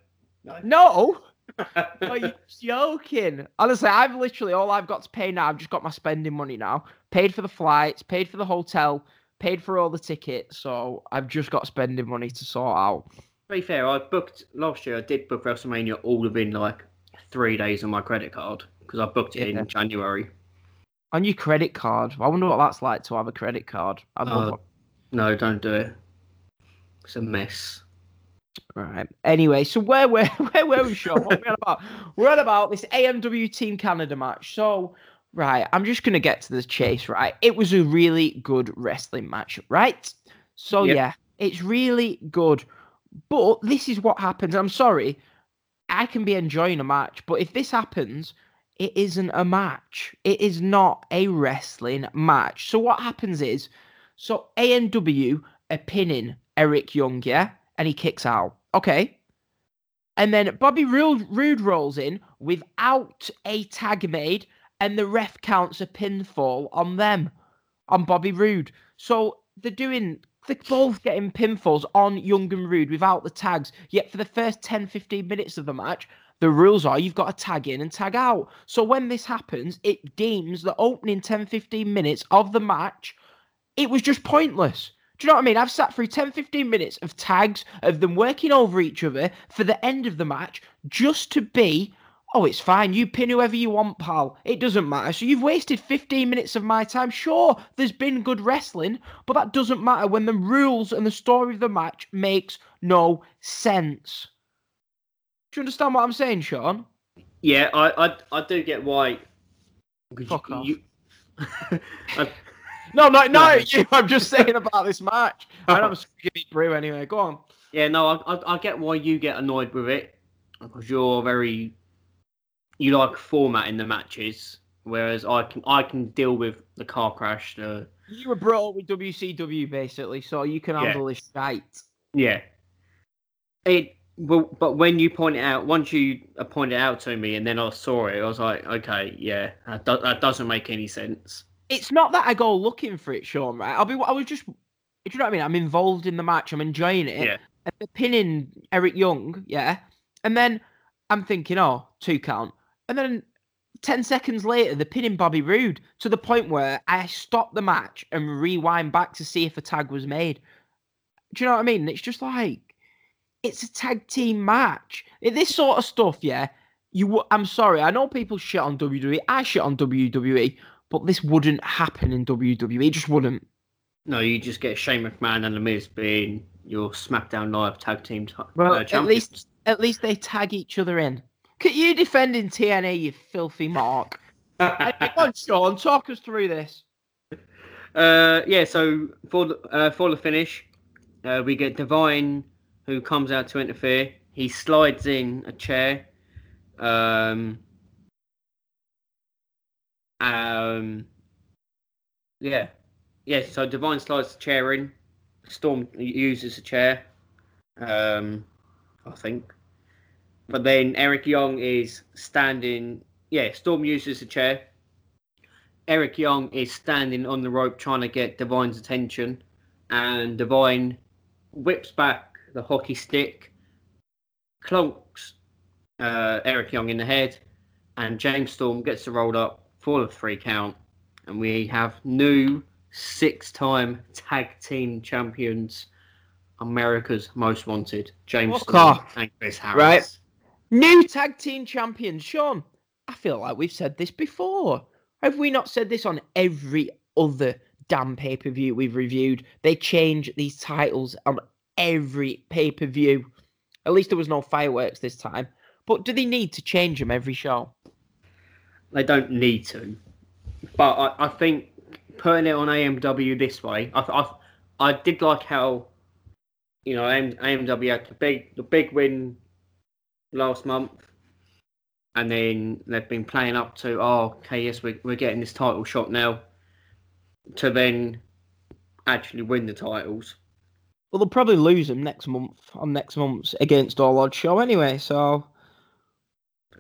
No. No. Are you joking? Honestly, I've literally all I've got to pay now. I've just got my spending money now. Paid for the flights, paid for the hotel, paid for all the tickets. So I've just got spending money to sort out. To be fair, I booked last year. I did book WrestleMania all within like three days on my credit card because I booked it Yeah. in January. On your credit card. I wonder what that's like to have a credit card. Uh. No, don't do it. It's a mess. Right. Anyway, so where were where were we, Sean? What are we on about? We're on about this AMW Team Canada match. So, right, I'm just gonna get to the chase. Right, it was a really good wrestling match. Right. So Yep. yeah, it's really good. But this is what happens. I'm sorry, I can be enjoying a match, but if this happens, it isn't a match. It is not a wrestling match. So what happens is, so AMW are pinning Eric Young, yeah, and he kicks out. Okay. And then Bobby Roode, Roode rolls in without a tag made, and the ref counts a pinfall on them, on Bobby Roode. So they're doing, they're both getting pinfalls on Young and Roode without the tags. Yet for the first 10, 15 minutes of the match, the rules are you've got to tag in and tag out. So when this happens, it deems the opening 10, 15 minutes of the match, it was just pointless. Do you know what I mean? I've sat through 10, 15 minutes of tags, of them working over each other for the end of the match just to be, oh, it's fine. You pin whoever you want, pal. It doesn't matter. So you've wasted 15 minutes of my time. Sure, there's been good wrestling, but that doesn't matter when the rules and the story of the match makes no sense. Do you understand what I'm saying, Sean? Yeah, I I, I do get why. Fuck you, off. you- I- No, no, no, you. I'm just saying about this match. And I'm giving brew anyway. Go on. yeah, no, I, I I get why you get annoyed with it because you're very you like formatting the matches, whereas I can I can deal with the car crash. The You were brought up with WCW basically, so you can Yeah. handle this shite. yeah, it. Well, but when you point it out, once you pointed out to me, and then I saw it, I was like, okay, yeah, that, do- that doesn't make any sense. It's not that I go looking for it, Sean. Right? I'll be. I was just. Do you know what I mean? I'm involved in the match. I'm enjoying it. Yeah. And they're pinning Eric Young, yeah. And then I'm thinking, oh, two count. And then ten seconds later, they're pinning Bobby Roode to the point where I stop the match and rewind back to see if a tag was made. Do you know what I mean? It's just like it's a tag team match. This sort of stuff, yeah. You, I'm sorry. I know people shit on WWE. I shit on WWE, but this wouldn't happen in WWE. It just wouldn't. No, you just get Shane McMahon and The Miz being your SmackDown Live tag team. T- Well, uh, at least, at least they tag each other in. Could you defending TNA, you filthy mark? Hey, Come on, Sean, talk us through this. Uh, yeah, so for the uh, for the finish, uh, we get Divine who comes out to interfere. he slides in a chair. Um, um, yeah, yeah. So Divine slides the chair in. Storm uses the chair. Um, I think. But then Eric Young is standing. Yeah, Storm uses the chair. Eric Young is standing on the rope trying to get Divine's attention, and Divine whips back the hockey stick, clunks uh, Eric Young in the head, and James Storm gets the roll up for the three count, and we have new six-time tag team champions, America's Most Wanted, James and Chris Harris. Right. New tag team champions, Sean. I feel like we've said this before. Have we not said this on every other damn pay per view we've reviewed? They change these titles on every pay per view. At least there was no fireworks this time. But do they need to change them every show? They don't need to, but I, I think putting it on AMW this way, I, I, I did like how, you know, AM, AMW had the big the big win last month, and then they've been playing up to, oh, okay, yes, we're, we're getting this title shot now, to then actually win the titles. Well, they'll probably lose them next month on next month's Against All Odds show anyway. So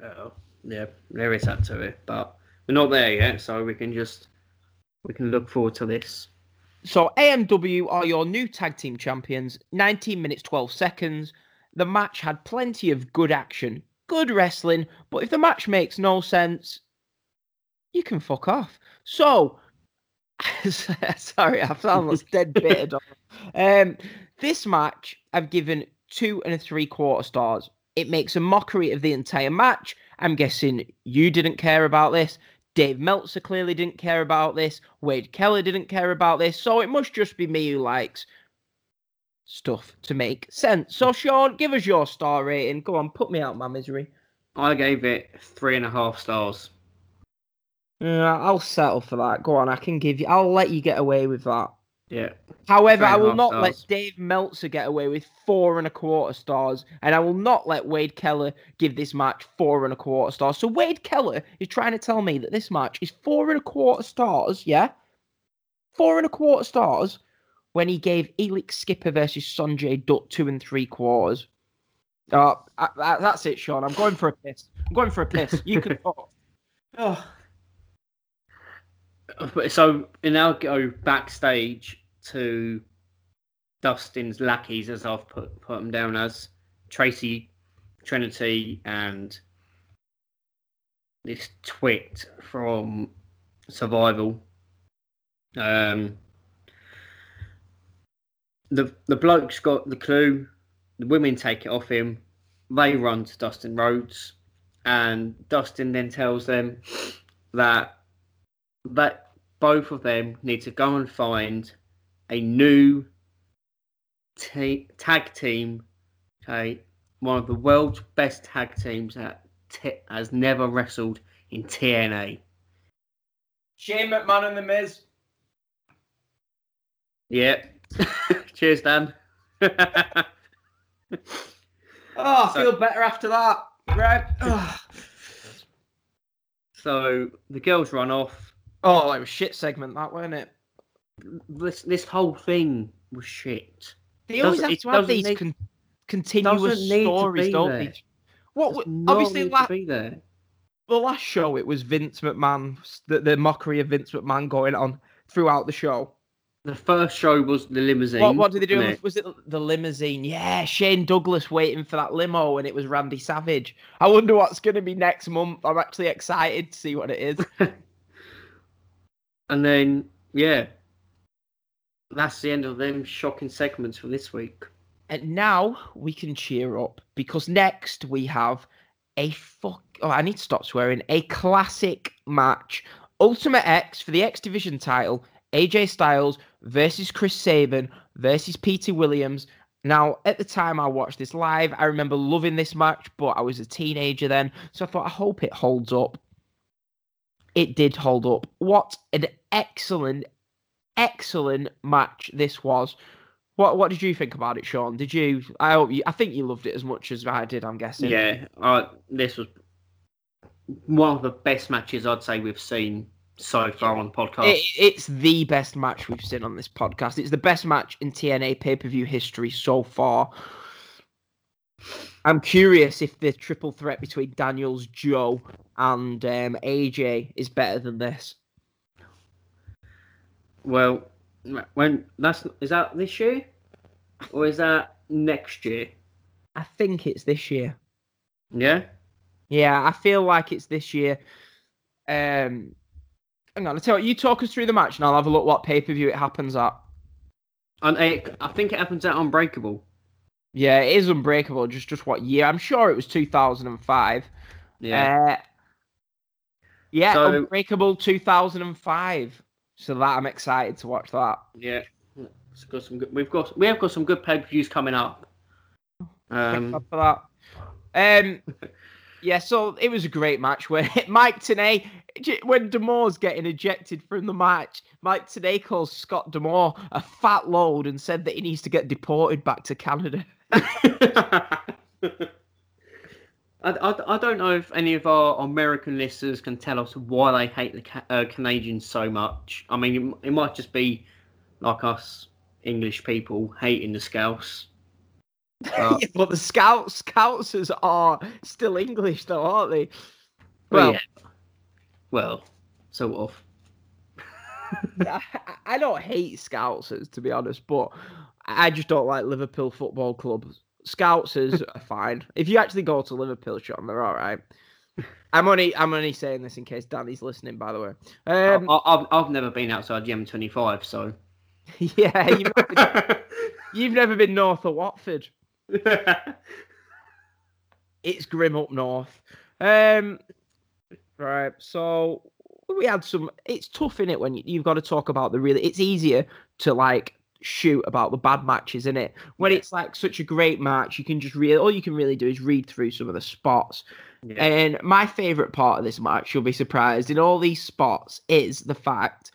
Uh, yeah, there is that to it, but we're not there yet, so we can just we can look forward to this. So AMW are your new tag team champions. 19 minutes 12 seconds. The match had plenty of good action, good wrestling, but if the match makes no sense, you can fuck off. So sorry, I've almost dead bit. Um, this match I've given two and a three quarter stars. It makes a mockery of the entire match. I'm guessing you didn't care about this. Dave Meltzer clearly didn't care about this. Wade Keller didn't care about this. So it must just be me who likes stuff to make sense. So, Sean, give us your star rating. Go on, put me out my misery. I gave it three and a half stars. Yeah, I'll settle for that. Go on, I can give you. I'll let you get away with that. Yeah, However, Three and will half not let. Dave Meltzer get away with four and a quarter stars, and I will not let Wade Keller give this match four and a quarter stars. So Wade Keller is trying to tell me that this match is four and a quarter stars, yeah? Four and a quarter stars when he gave Elix Skipper versus Sonjay Dutt two and three quarters. Uh, I, I- that's it, Sean. I'm going for a piss. I'm going for a piss. You can talk. Oh. But- so we now go backstage to Dustin's lackeys, as I've put put them down as Traci, Trinity, and this twit from Survival. Um, the the bloke's got the clue. The women take it off him. They run to Dustin Rhodes, and Dustin then tells them that that both of them need to go and find a new ta- tag team. Okay, one of the world's best tag teams that t- has never wrestled in TNA. Shane McMahon and The Miz. Yeah. Cheers, Dan. Oh, I So- feel better after that. Right. Oh, so the girls run off. oh it was shit segment that, wasn't it? This this whole thing was shit. They always Doesn't- have to have these need- con- continuous doesn't need to stories, don't there. they? What? Not obviously, la- to be there. the last show it was Vince McMahon, the, the mockery of Vince McMahon going on throughout the show. The first show was the limousine. What, what did they do? it? Was it the limousine? Yeah, Shane Douglas waiting for that limo, and it was Randy Savage. I wonder what's going to be next month. I'm actually excited to see what it is. And then, yeah, that's the end of them shocking segments for this week. And now we can cheer up because next we have a fuck. Oh, I need to stop swearing. A classic match: Ultimate X for the X Division title. AJ Styles versus Chris Sabin versus Petey Williams. Now, at the time I watched this live, I remember loving this match, but I was a teenager then, so I thought I hope it holds up. It did hold up. What an excellent, excellent match this was. What What did you think about it, Sean? Did you? I hope you. I think you loved it as much as I did. I'm guessing. Yeah, I, this was one of the best matches I'd say we've seen so far on the podcast. It, it's the best match we've seen on this podcast. It's the best match in TNA pay per view history so far. I'm curious if the triple threat between Daniels, Joe, and um, AJ is better than this. Well, when that's is that this year or is that next year? I think it's this year. Yeah. Yeah, I feel like it's this year. Um, hang on, I tell you, you talk us through the match, and I'll have a look what pay per view it happens at. And it, I think it happens at Unbreakable. Yeah, it is unbreakable. Just just what year? I'm sure it was 2005. Yeah. Uh, yeah, So- Unbreakable 2005. So that I'm excited to watch that. yeah. It's got some good, we've got we have got some good pay per views coming up. Um, for that. Um, yeah, so it was a great match where Mike Tenay, when D'Amore's getting ejected from the match, Mike Tenay calls Scott D'Amore a fat load and said that he needs to get deported back to Canada. I, I, I don't know if any of our American listeners can tell us why they hate the Ca- uh, Canadians so much. I mean, it, it might just be like us English people hating the Scouse. But, Yeah, but the Scouts, Scouts are still English, though, aren't they? well, Well, well, sort of. I, I don't hate Scousers, to be honest, but I just don't like Liverpool Football Club. Scousers are fine. If you actually go to Liverpool, Sean, they're all right. I'm only I'm only saying this in case Danny's listening, by the way. Um, I, I've, I've never been outside the M25, so. yeah, you've never, been, you've never been north of Watford. It's grim up north. Um, right. So we had some. It's tough in it when you, you've got to talk about the really. It's easier to like shoot about the bad matches in it when Yeah. it's like such a great match. You can just really all you can really do is read through some of the spots. yeah. And my favorite part of this match, you'll be surprised, in all these spots is the fact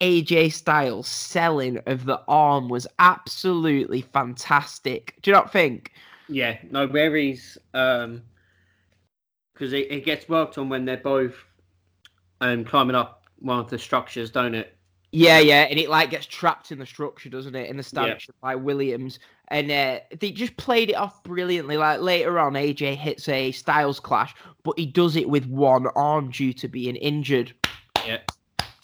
AJ Styles' selling of the arm was absolutely fantastic. Do you not think? Yeah, no, where he's um, because it, it gets worked on when they're both um climbing up one of the structures, don't it? Yeah, yeah, and it like gets trapped in the structure, doesn't it? In the Yeah. by Williams, and uh, they just played it off brilliantly. Like later on, AJ hits a Styles clash, but he does it with one arm due to being injured. Yeah.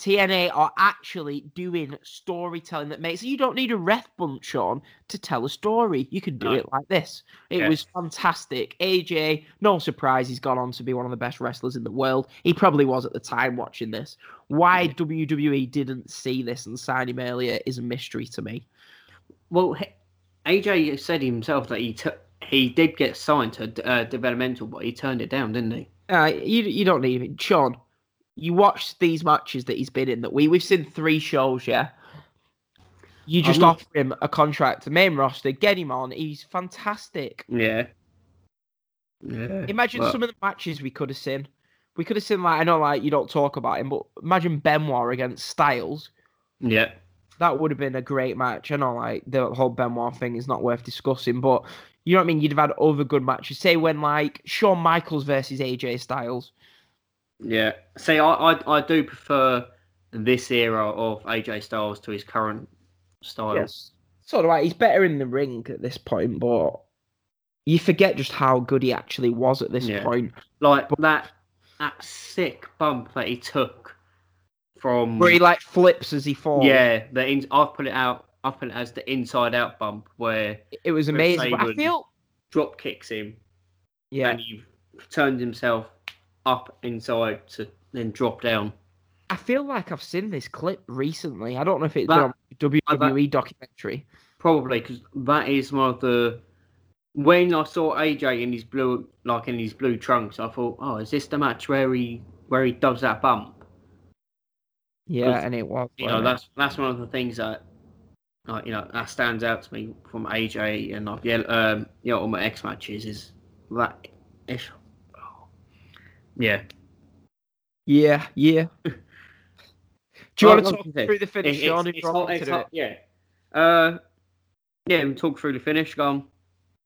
TNA are actually doing storytelling that makes you don't need a ref bunch Sean to tell a story. You can do No. it like this. It Yeah. was fantastic. AJ, no surprise, he's gone on to be one of the best wrestlers in the world. He probably was at the time watching this. Why Yeah. WWE didn't see this and sign him earlier is a mystery to me. Well, AJ said himself that he took he did get signed to uh, developmental, but he turned it down, didn't he? Uh, you you don't need it, Sean. You watch these matches that he's been in. That we we've seen three shows, yeah. You just offer him a contract, a main roster, get him on. He's fantastic. Yeah. Yeah. Imagine well, some of the matches we could have seen. We could have seen like I know like you don't talk about him, but imagine Benoit against Styles. Yeah. That would have been a great match. I know like the whole Benoit thing is not worth discussing, but you know what I mean. You'd have had other good matches. Say when like Shawn Michaels versus AJ Styles. Yeah. See, I, I I do prefer this era of AJ Styles to his current styles. Yes. So do I. He's better in the ring at this point, but you forget just how good he actually was at this Yeah. point. Like that that sick bump that he took from Where he like flips as he falls. yeah, the in, I've put it out. I've put it as the inside out bump where It was amazing. But I feel drop kicks him yeah. and he turns himself up inside to then drop down. I feel like I've seen this clip recently. I don't know if it's That- WWE documentary. Probably because that is one of the when I saw AJ in his blue like in his blue trunks, I thought, oh, is this the match where he where he does that bump? Yeah, and it was. You know, it? that's that's one of the things that like you know that stands out to me from AJ and like yeah, um, you know, Ultimate X matches is that if yeah. yeah, yeah. Do you Well, want to talk you said, through the finish, It- Sean? it's- it's hot- it's hot- yeah. Uh, Yeah, we talk through the finish. Go on.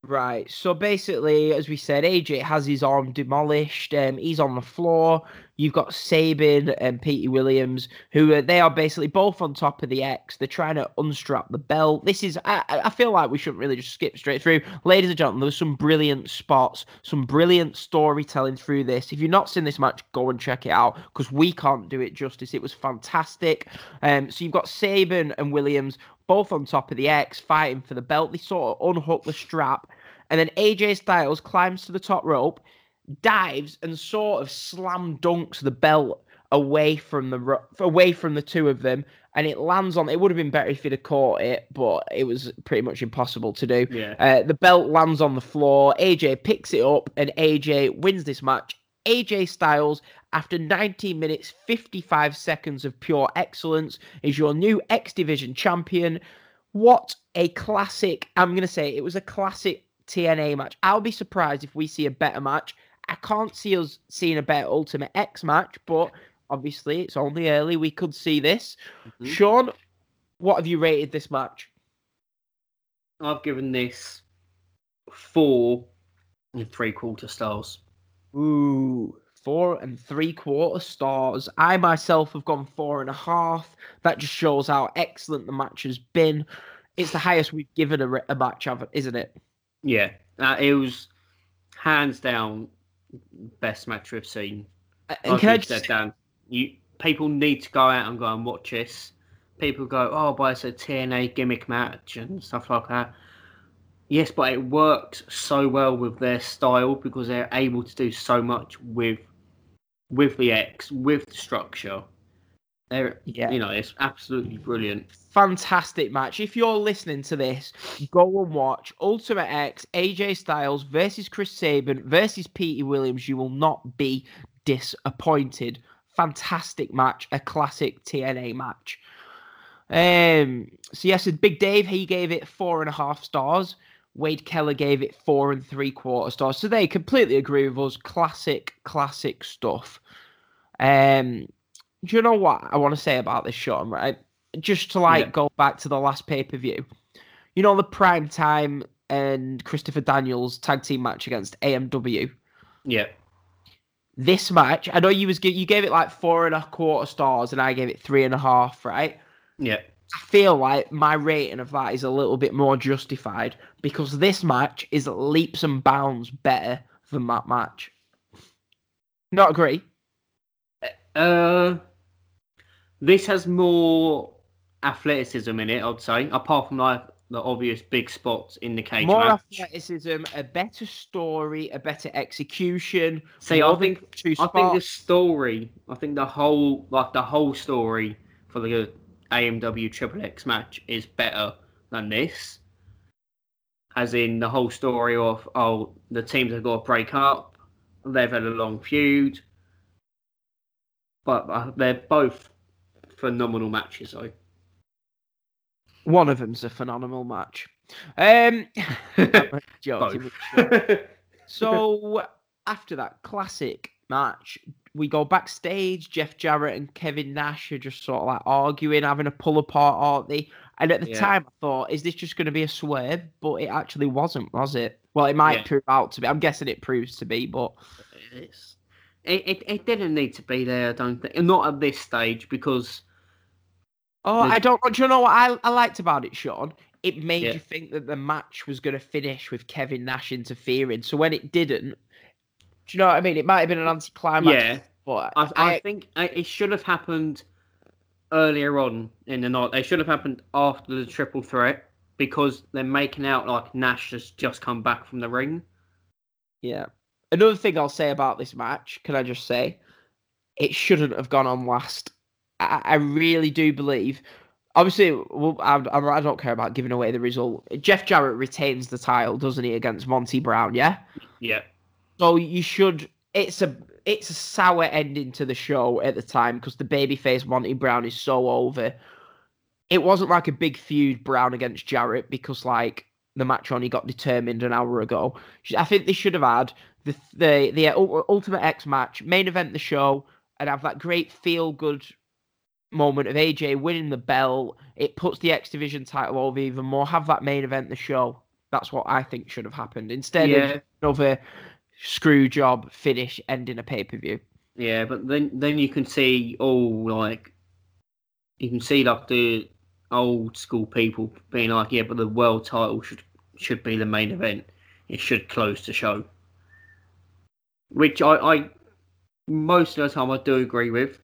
Right. So basically, as we said, AJ has his arm demolished. Um, he's on the floor. You've got Sabin and Petey Williams, who are, they are basically both on top of the X. They're trying to unstrap the belt. This is, I, I feel like we shouldn't really just skip straight through. Ladies and gentlemen, there's some brilliant spots, some brilliant storytelling through this. If you've not seen this match, go and check it out because we can't do it justice. It was fantastic. Um, so you've got Sabin and Williams both on top of the X fighting for the belt. They sort of unhook the strap and then AJ Styles climbs to the top rope, dives, and sort of slam dunks the belt away from the away from the two of them, and it lands on. It would have been better if he'd have caught it, but it was pretty much impossible to do. Yeah. Uh, the belt lands on the floor. AJ picks it up, and AJ wins this match. AJ Styles, after 19 minutes, 55 seconds of pure excellence, is your new X Division champion. What a classic! I'm going to say it was a classic TNA match. I'll be surprised if we see a better match. I can't see us seeing a better Ultimate X match, but obviously it's only early. We could see this. Mhm. Sean, what have you rated this match? I've given this four and three quarter stars. Ooh, four and three quarter stars. I myself have gone four and a half. That just shows how excellent the match has been. It's the highest we've given a, a match, isn't it? Yeah, uh, it was hands down best match we've seen. Uh, And Like can I just said, Dan, you people need to go out and go and watch this. People go, oh, but it's a TNA gimmick match and stuff like that. Yes, but it works so well with their style because they're able to do so much with with the X, with the structure. They're, Yeah. you know, it's absolutely brilliant. fantastic match. If you're listening to this, go and watch Ultimate X, AJ Styles versus Chris Sabin versus Petey Williams. You will not be disappointed. Fantastic match, a classic TNA match. Um, so yes, and Big Dave, he gave it four and a half stars. Wade Keller gave it four and three quarter stars. So they completely agree with us. Classic, classic stuff. Um, do you know what I want to say about this, Sean? Right, just to like Yeah. go back to the last pay per view. You know the prime time and Christopher Daniels tag team match against AMW. Yeah, This match, I know you was you gave it like four and a quarter stars, and I gave it three and a half. Right. yeah, I feel like my rating of that is a little bit more justified because this match is leaps and bounds better than that match. Not agree? Uh, this has more athleticism in it, I'd say, apart from like the obvious big spots in the cage More match. athleticism, a better story, a better execution. See, I think I spots. think the story, I think the whole like the whole story for the AMW Triple X match is better than this. As in the whole story of oh the teams have got to break up, they've had a long feud, but uh, they're both phenomenal matches though. One of them's a phenomenal match. Um, joking. So after that classic match, we go backstage. Jeff Jarrett and Kevin Nash are just sort of like arguing, having a pull apart, aren't they? And at the Yeah. time, I thought, is this just going to be a swerve? But it actually wasn't, was it? Well, it might Yeah. prove out to be. I'm guessing it proves to be, but It's, it, it it didn't need to be there. I don't think, not at this stage because oh, I don't. Do you know what I, I liked about it, Sean? It made Yeah. you think that the match was going to finish with Kevin Nash interfering. So when it didn't, do you know what I mean? It might have been an anticlimax. yeah, but I, I think uh, it should have happened earlier on in the night. They should have happened after the triple threat because they're making out like Nash has just come back from the ring. Yeah. Another thing I'll say about this match, can I just say, it shouldn't have gone on last. I, I really do believe. Obviously, well, I, I I don't care about giving away the result. Jeff Jarrett retains the title, doesn't he, against Monty Brown? Yeah. Yeah, So you should. It's a it's a sour ending to the show at the time because the babyface Monty Brown is so over. It wasn't like a big feud Brown against Jarrett because like the match only got determined an hour ago. I think they should have had the the the uh, Ultimate X match main event the show and have that great feel good moment of AJ winning the belt. It puts the X Division title over even more. Have that main event the show. That's what I think should have happened instead Yeah. of another screw job finish ending a pay per view. Yeah, but then then you can see all like you can see like the old school people being like, yeah, but the world title should should be the main event. It should close the show. Which I, I most of the time I do agree with.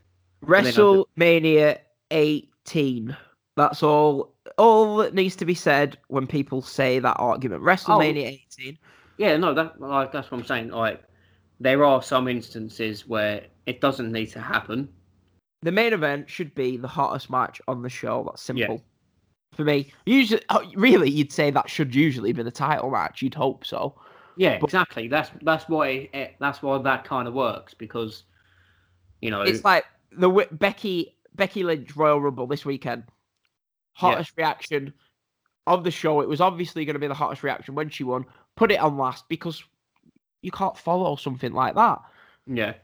then I do- WrestleMania 18. That's all. All that needs to be said when people say that argument. WrestleMania 18. Yeah, no, that like that's what I'm saying. Like there are some instances where it doesn't need to happen. The main event should be the hottest match on the show. That's Yeah. simple. For me, usually, oh, really, you'd say that should usually be the title match. You'd hope so. Yeah, But- exactly. That's that's why it, that's why that kind of works because you know It's like the Becky Becky Lynch Royal Rumble this weekend. Hottest reaction of the show. It was obviously going to be the hottest reaction when she won. Put it on last because you can't follow something like that. yeah.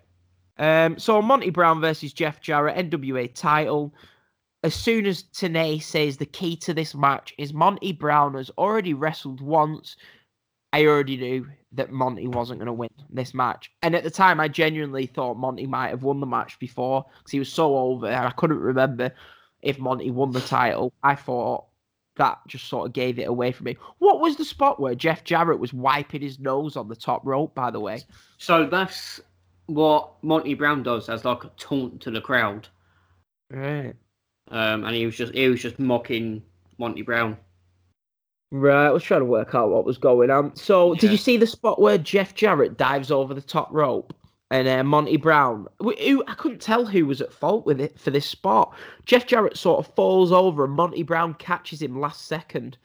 Um, so Monty Brown versus Jeff Jarrett, NWA title. As soon as Tenay says the key to this match is Monty Brown has already wrestled once, I already knew that Monty wasn't going to win this match. And at the time, I genuinely thought Monty might have won the match before because he was so over, and I couldn't remember if Monty won the title. I thought that just sort of gave it away from me. What was the spot where Jeff Jarrett was wiping his nose on the top rope? By the way, So that's what Monty Brown does as like a taunt to the crowd. right. Um, and he was just he was just mocking Monty Brown. Right, I was trying to work out what was going on. So, did you see the spot where Jeff Jarrett dives over the top rope and uh, Monty Brown? Who I couldn't tell who was at fault with it for this spot. Jeff Jarrett sort of falls over and Monty Brown catches him last second.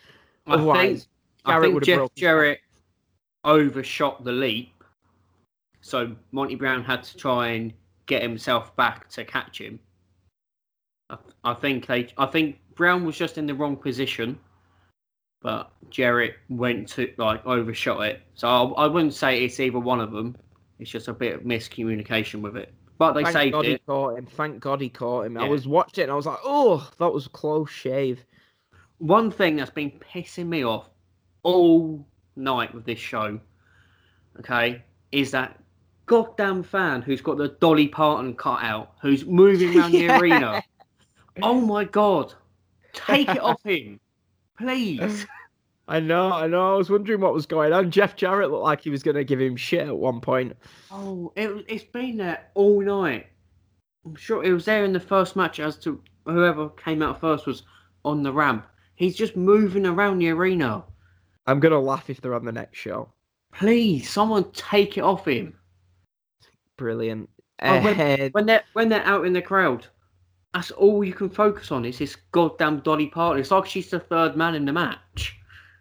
I think Otherwise, I think Jeff. Jarrett overshot the leap, so Monty Brown had to try and get himself back to catch him. I, I think they, I think Brown was just in the wrong position, but Jarrett went to like overshot it. So I, I wouldn't say it's either one of them. It's just a bit of miscommunication with it. But they Thank saved God he caught him. Thank God he caught him. I was watching and I was like, oh, that was a close shave. One thing that's been pissing me off all night with this show, okay, is that goddamn fan who's got the Dolly Parton cut out, who's moving around Yeah. the arena. Oh my god. Take it off him. Please. I know, I know. I was wondering what was going on. Jeff Jarrett looked like he was going to give him shit at one point. Oh, it, it's been there all night. I'm sure it was there in the first match as to whoever came out first was on the ramp. He's just moving around the arena. I'm going to laugh if they're on the next show. Please, someone take it off him. Brilliant. Oh, when- when they're when they're out in the crowd, that's all you can focus on is this goddamn Dolly Parton. It's like she's the third man in the match.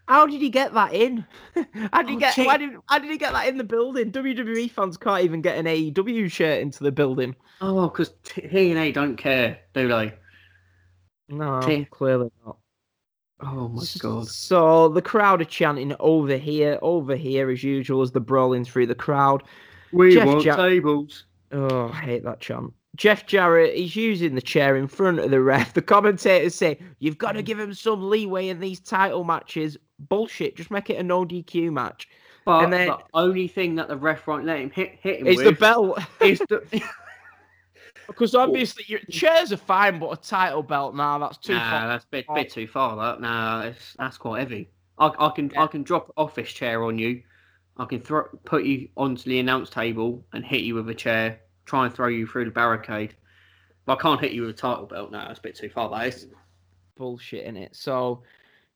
How did he get that in? how did he Oh, get? gee. Why did? How did he get that in the building? WWE fans can't even get an AEW shirt into the building. Oh, because T and A don't care, do they? No, T- clearly not. Oh my god. So the crowd are chanting over here, over here as usual as they're brawling through the crowd. We Jeff want tables. Oh, I hate that chant. Jeff Jarrett, he's using the chair in front of the ref. The commentators say, You've got to give him some leeway in these title matches. Bullshit. Just make it a no DQ match. But And then- the only thing that the ref won't let him hit hit him It's with the belt. is the because obviously, your chairs are fine, but a title belt, nah, that's too Nah, far. that's a bit, bit too far. That nah, it's, that's quite heavy. I, I can I can drop office chair on you. I can throw put you onto the announce table and hit you with a chair. Try and throw you through the barricade. But I can't hit you with a title belt. No, that's a bit too far. That is. bullshit in it. So,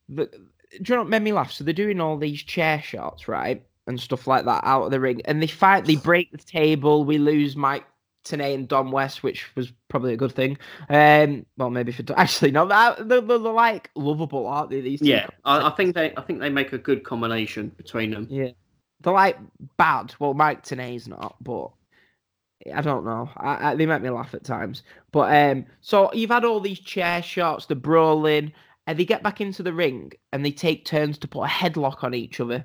the, do you know what made me laugh? So they're doing all these chair shots, right, and stuff like that out of the ring, and they fight. They break the table. We lose Mike Tenay and Don West, which was probably a good thing. Um, well, maybe for actually no, that they're, they're, they're like lovable, aren't they? These Yeah, I, I think they I think they make a good combination between them. Yeah. They're like bad. Well, Mike Tenay's not, but I don't know. I, I, they make me laugh at times. But um, so you've had all these chair shots, the brawling, and they get back into the ring and they take turns to put a headlock on each other.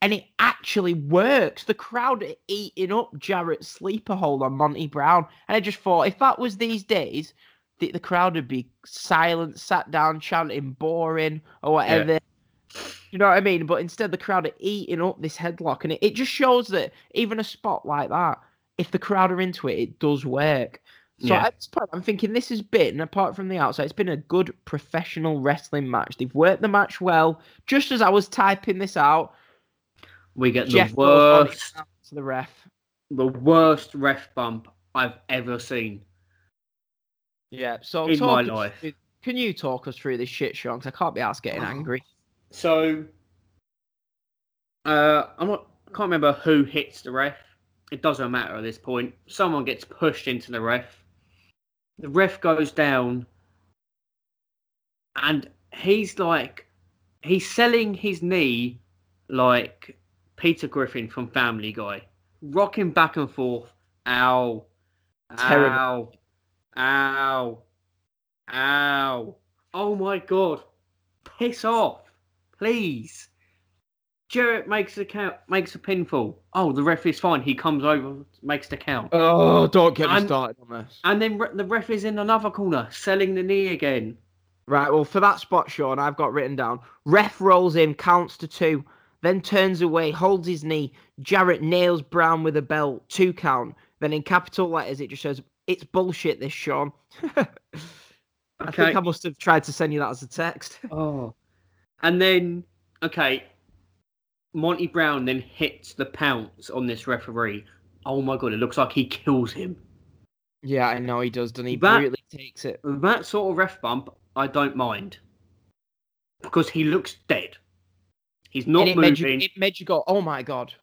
And it actually works. The crowd are eating up Jarrett's sleeper hold on Monty Brown. And I just thought, if that was these days, the, the crowd would be silent, sat down, chanting boring or whatever. You know what I mean? But instead, the crowd are eating up this headlock, and it, it just shows that even a spot like that, if the crowd are into it, it does work. So Yeah. at this point, I'm thinking this has been, apart from the outside, it's been a good professional wrestling match. They've worked the match well. Just as I was typing this out, We get the Jeff on worst, to the ref. the worst ref bump I've ever seen. Yeah. So In my life. through- can you talk us through this shit, Sean? Because I can't be asked getting oh. angry. So, uh, I'm not. I can't remember who hits the ref. It doesn't matter at this point. Someone gets pushed into the ref. The ref goes down, and he's like, he's selling his knee like Peter Griffin from Family Guy, rocking back and forth. Ow, Terrible. ow, ow, ow. Oh my god! Piss off, please. Jarrett makes a count, makes a pinfall. Oh, the ref is fine. He comes over, makes the count, Oh, don't get me I'm- started on this. and then re- the ref is in another corner, selling the knee again. Right, well, for that spot, Sean, I've got written down. Ref rolls in, counts to two, then turns away, holds his knee. Jarrett nails Brown with a belt, two count. Then in capital letters, it just says, It's bullshit, this, Sean. I think I must have tried to send you that as a text. Oh, and then okay, Monty Brown then hits the pounce on this referee. Oh my god, it looks like he kills him. yeah, I know he does, doesn't he? That- Brutally takes it. That sort of ref bump, I don't mind because he looks dead. He's not and it made, you, moving. it made you go, Oh my God.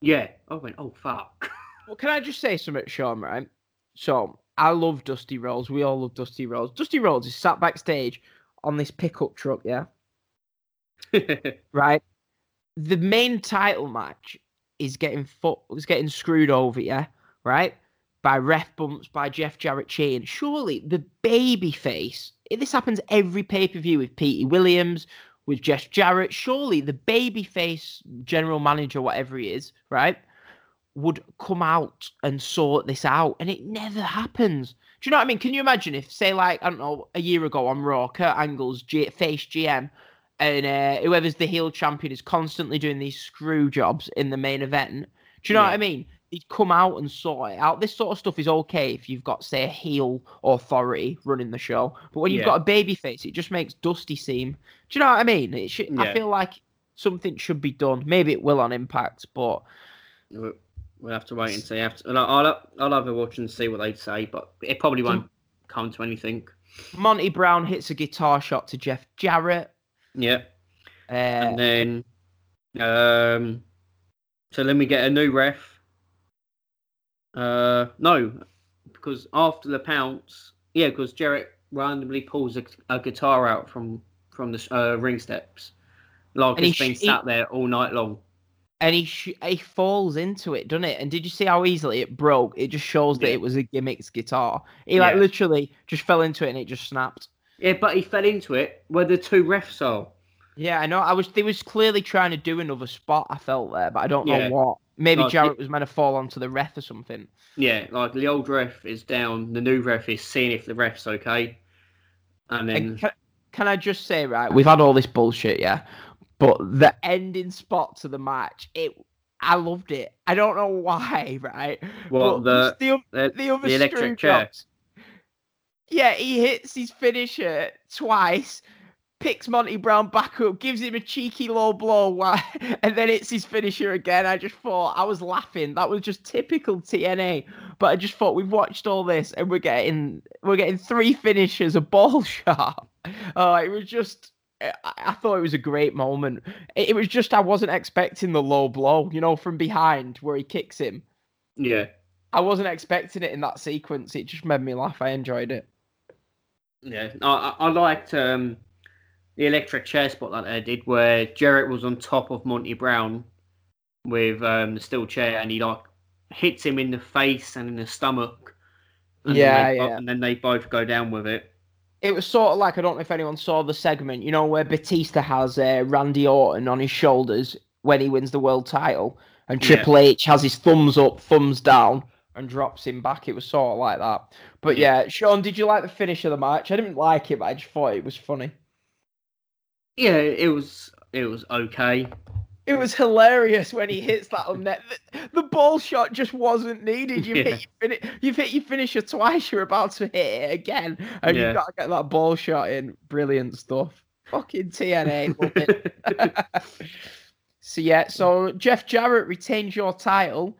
Yeah. I went, oh fuck. Well, can I just say something, Sean, right? So, I love Dusty Rhodes. We all love Dusty Rhodes. Dusty Rhodes is sat backstage on this pickup truck, yeah? right? The main title match is getting fo- is getting screwed over, yeah, right? By ref bumps, by Jeff Jarrett cheating. Surely the baby face. This happens every pay per view with Petey Williams, with Jeff Jarrett. Surely the baby face general manager, whatever he is, right, would come out and sort this out, and it never happens. Do you know what I mean? Can you imagine if, say, like I don't know, a year ago on Raw, Kurt Angle's G- face GM and uh, whoever's the heel champion is constantly doing these screw jobs in the main event. Do you know what I mean? He'd come out and sort it out. This sort of stuff is okay if you've got, say, a heel authority running the show, but when you've Yeah. got a baby face, it just makes Dusty seem. Do you know what I mean? It should. I feel like something should be done. Maybe it will on Impact, but we'll have to wait and see. After, I'll, I'll, I'll have a watch and see what they say, but it probably won't come to anything. Monty Brown hits a guitar shot to Jeff Jarrett. Yeah. Uh, and then um so then we get a new ref uh no because after the pounce yeah because jarrett randomly pulls a, a guitar out from from the uh, ring steps like it's been sh- sat there all night long and he sh- he falls into it, doesn't it? And did you see how easily it broke? It just shows that it was a gimmicks guitar. He like Yeah. literally just fell into it and it just snapped. Yeah but he fell into it where the two refs are Yeah, I know. I was they was clearly trying to do another spot. I felt there, but I don't Yeah. know what. Maybe Like, Jarrett was meant to fall onto the ref or something. yeah like the old ref is down the new ref is seeing if the ref's okay and then And can, can I just say, right? We've had all this bullshit, yeah, but the ending spot to the match, it. I loved it. I don't know why, right? Well, But the- the, the, the electric chair jobs. Yeah, he hits his finisher twice, picks Monty Brown back up, gives him a cheeky low blow, and then hits his finisher again. I just thought I was laughing. That was just typical TNA. But I just thought we've watched all this and we're getting we're getting three finishers, a ball shot. Oh, it was just. Eh, I I thought it was a great moment. It was just I wasn't expecting the low blow, you know, from behind where he kicks him. yeah I wasn't expecting it in that sequence. It just made me laugh. I enjoyed it. Yeah, I, I liked um, the electric chair spot that they did, where Jarrett was on top of Monty Brown with um, the steel chair, and he like hits him in the face and in the stomach. And then Yeah, bo- yeah. And then they both go down with it. It was sort of like I don't know if anyone saw the segment, you know, where Batista has uh, Randy Orton on his shoulders when he wins the world title, and Yeah. Triple H has his thumbs up, thumbs down, and drops him back. It was sort of like that. But yeah, Sean, did you like the finish of the match? I didn't like it, but I just thought it was funny. Yeah, it was it was okay. It was hilarious when he hits that on net. The, the ball shot just wasn't needed. You've, Yeah. hit, your fin- you've hit your finisher twice. You're about to hit it again, and Yeah. you've got to get that ball shot in. Brilliant stuff. Fucking TNA. so yeah, so Jeff Jarrett retains your title.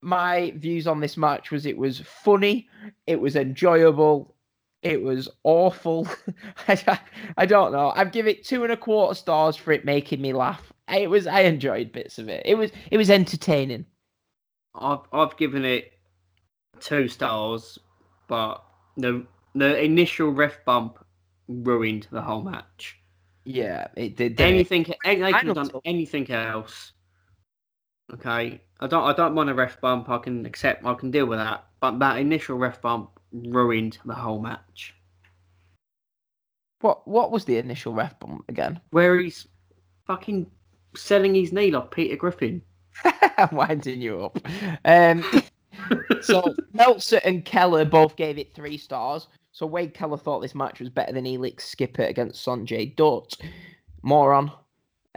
My views on this match was it was funny, it was enjoyable, it was awful. I, I don't know. I'd give it two and a quarter stars for it making me laugh. It was I enjoyed bits of it. It was it was entertaining. I've I've given it two stars, but the the initial ref bump ruined the whole match. Yeah, it did. didn't it? Anything they could have done anything else. Okay, I don't I don't want a ref bump. I can accept. I can deal with that. But that initial ref bump ruined the whole match. What what was the initial ref bump again? Where he's fucking selling his knee like Peter Griffin. I'm winding you up. Um, so Meltzer and Keller both gave it three stars. So Wade Keller thought this match was better than Elix Skipper against Sonjay Dutt. Moron.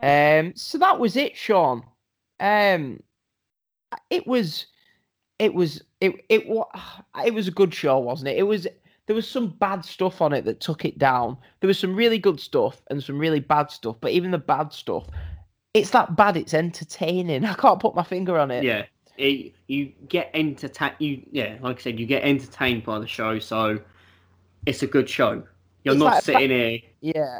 Um, so that was it, Sean. Um, it was, it was, it it was, it was a good show, wasn't it? It was. There was some bad stuff on it that took it down. There was some really good stuff and some really bad stuff. But even the bad stuff, it's that bad. It's entertaining. I can't put my finger on it. Yeah, it, you get entertained. You yeah, like I said, you get entertained by the show. So it's a good show. You're It's not like sitting here. Yeah.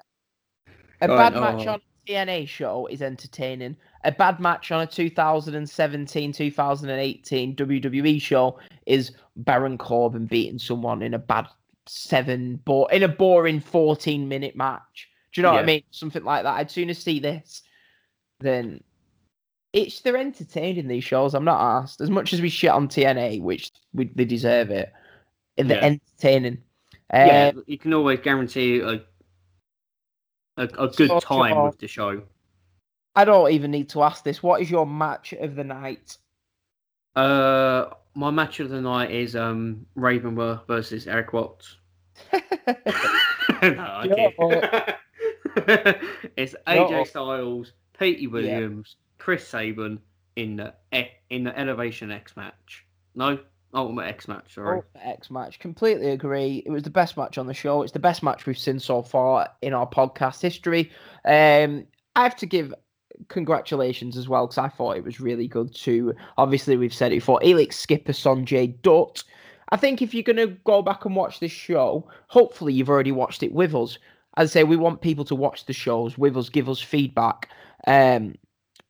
A bad match "Oh." on a TNA show is entertaining. A bad match on a 2017 2018 WWE show is Baron Corbin beating someone in a bad seven, bo- in a boring 14 minute match. Do you know what I mean? Something like that. I'd sooner see this than. It's they're entertaining these shows. I'm not asked as much as we shit on TNA, which we, they deserve it. They're Yeah. entertaining. yeah, Um, you can always guarantee a a, a good So, time with the show. I don't even need to ask this. What is your match of the night? Uh, my match of the night is um Ravenworth versus Erik Watts. no, it's AJ. Styles, Petey Williams, Chris Sabin in the in the Elevation X match. No, Ultimate X match. Sorry. Ultimate X match. Completely agree. It was the best match on the show. It's the best match we've seen so far in our podcast history. Um, I have to give congratulations as well because I thought it was really good too. Obviously, we've said it before. Elix Skipper, Sonjay Dutt. I think if you're going to go back and watch this show, hopefully you've already watched it with us. As I say, we want people to watch the shows with us, give us feedback. Um,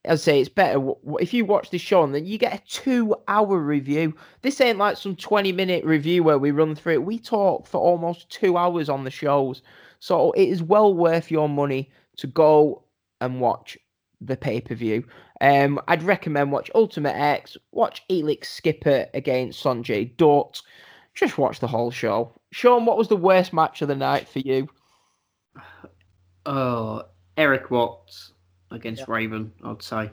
as I say, it's better if you watch this show and then you get a two-hour review. This ain't like some twenty-minute review where we run through it. We talk for almost two hours on the shows, so it is well worth your money to go and watch the pay-per-view. Um, I'd recommend watch Ultimate X, watch Elix Skipper against Sonjay Dutt. Just watch the whole show. Sean, what was the worst match of the night for you? Uh, Erik Watts against Raven. I'd say.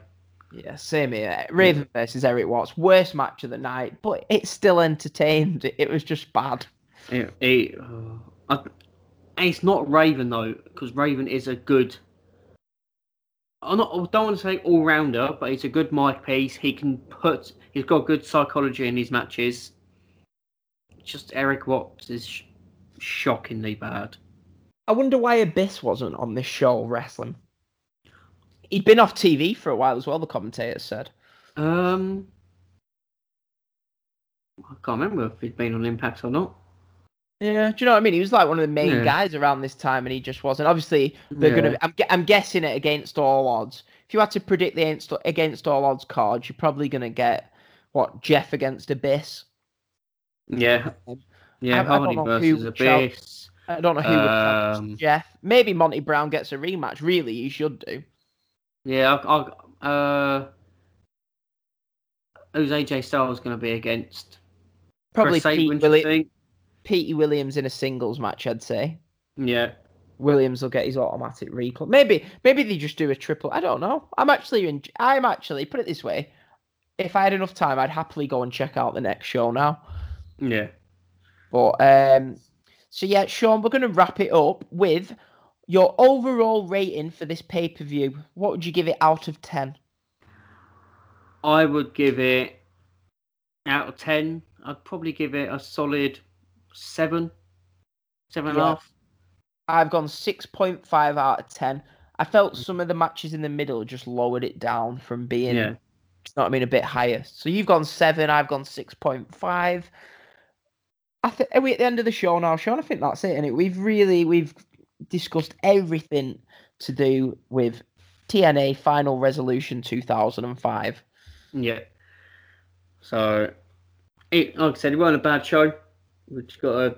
Yeah, same here. Raven versus Erik Watts, worst match of the night, but it's still entertained. It was just bad. It, it, uh, I, it's not Raven though, because Raven is a good. I'm not. I don't want to say all rounder, but he's a good mic piece. He can put. He's got good psychology in his matches. Just Erik Watts is sh- shockingly bad. I wonder why Abyss wasn't on this show wrestling. He'd been off TV for a while as well. The commentators said. Um, I can't remember if he'd been on Impact or not. Yeah, do you know what I mean? He was like one of the main Yeah. guys around this time, and he just wasn't. Obviously, they're Yeah. gonna. I'm, I'm guessing it against all odds. If you had to predict the against, against all odds cards, you're probably gonna get what Jeff against Abyss. Yeah, yeah. I- I don't Hardy know versus Abyss. I don't know who would Um, Jeff. Maybe Monty Brown gets a rematch. Really, he should do. Yeah, I'll, I, uh, who's AJ Styles going to be against? Probably Chris Pete, do you Willi- think? Petey Williams in a singles match. I'd say Yeah, Williams will get his automatic recall. Maybe, maybe they just do a triple. I don't know. I'm actually, in, I'm actually put it this way. if I had enough time, I'd happily go and check out the next show now. Yeah. But um, so yeah, Sean, we're going to wrap it up with your overall rating for this pay per view. What would you give it out of ten? I would give it out of ten. I'd probably give it a solid seven, seven and a half. I've gone six point five out of ten. I felt some of the matches in the middle just lowered it down from being, Yeah. you know what I mean, a bit higher. So you've gone seven, I've gone six point five. I think are we at the end of the show now, Sean? I think that's it, and we've really we've discussed everything to do with TNA Final Resolution two thousand and five. Yeah. So, it, like I said, it wasn't a bad show. We just got to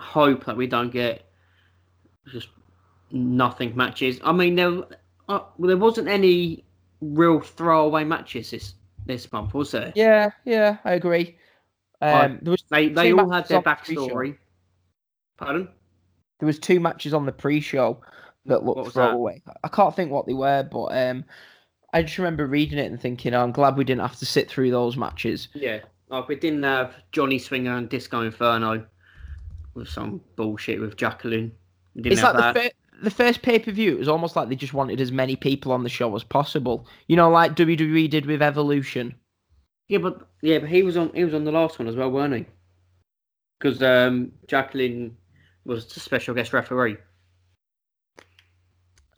hope that we don't get just nothing matches. I mean, there uh, well, there wasn't any real throwaway matches this this month, was there? Yeah, yeah, I agree. Um, there was They they all had their on the backstory. Pardon? There was two matches on the pre-show that looked was that? throwaway. I can't think what they were, but um, I just remember reading it and thinking, oh, I'm glad we didn't have to sit through those matches. Yeah. Like we didn't have Johnny Swinger and Disco Inferno with some bullshit with Jacqueline. It's like that. the, the first pay-per-view. It was almost like they just wanted as many people on the show as possible. You know, like WWE did with Evolution. Yeah, but yeah, but he was on he was on the last one as well, weren't he? Because um, Jacqueline was the special guest referee.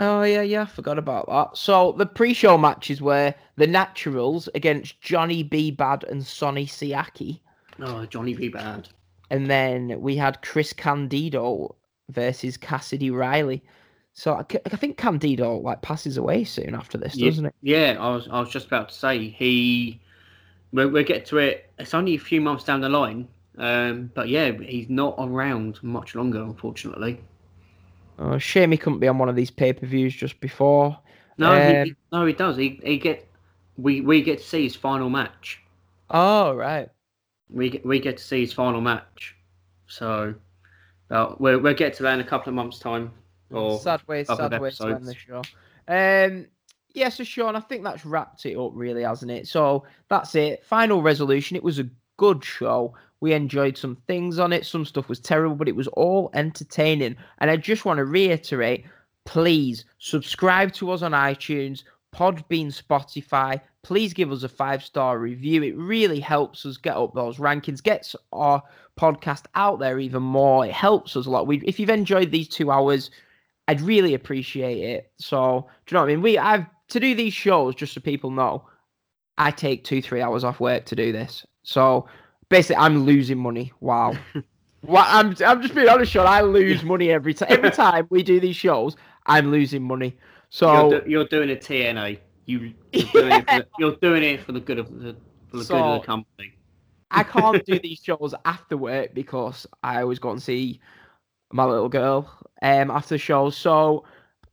Oh yeah, yeah, I forgot about that. So the pre-show matches were the Naturals against Johnny B. Bad and Sonny Siaki. Oh, Johnny B. Bad. and then we had Chris Candido versus Cassidy Riley. So I think Candido like passes away soon after this, Yeah. doesn't it? Yeah, I was I was just about to say he. We'll, we'll get to it. It's only a few months down the line, um, but yeah, he's not around much longer, unfortunately. Oh, shame he couldn't be on one of these pay per views just before. No, Um, he, no, he does. He he get we we get to see his final match. Oh right. We get, we get to see his final match. So, well, we'll we'll get to that in a couple of months' time. Or sad way, sad way to end the show. Um, yeah, so Sean, I think that's wrapped it up, really, hasn't it? So that's it. Final resolution. It was a good show. We enjoyed some things on it. Some stuff was terrible, but it was all entertaining. And I just want to reiterate please subscribe to us on iTunes, Podbean, Spotify. Please give us a five star review. It really helps us get up those rankings, gets our podcast out there even more. It helps us a lot. We, if you've enjoyed these two hours, I'd really appreciate it. So, do you know what I mean? We, I've to do these shows just so people know. I take two, three hours off work to do this. So basically, I'm losing money. Wow. Well, I'm, I'm just being honest, Sean. I lose money every time. Every time we do these shows, I'm losing money. So you're, do, you're doing a TNA. You you're doing, it for the, you're doing it for the good of the for the good of the company. I can't do these shows after work because I always go and see my little girl um after the show. So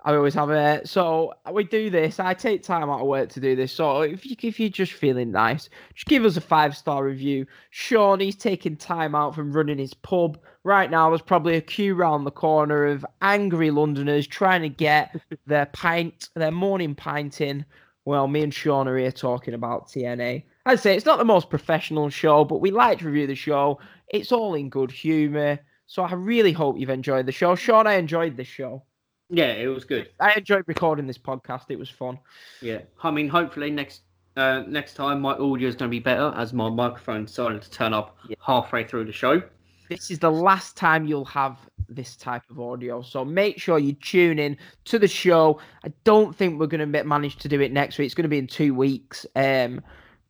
I always have it. so uh, we do this. I take time out of work to do this. So if you if you're just feeling nice, just give us a five star review. Sean, he's taking time out from running his pub. Right now, there's probably a queue round the corner of angry Londoners trying to get their pint, their morning pint in. Well, me and Sean are here talking about TNA. I'd say it's not the most professional show, but we like to review the show. It's all in good humour. So I really hope you've enjoyed the show. Sean, I enjoyed this show. Yeah, it was good. I enjoyed recording this podcast. It was fun. Yeah, I mean, hopefully next uh, next time my audio is going to be better as my microphone decided to turn up Yeah. halfway through the show. This is the last time you'll have this type of audio. So make sure you tune in to the show. I don't think we're going to manage to do it next week. It's going to be in two weeks. Um,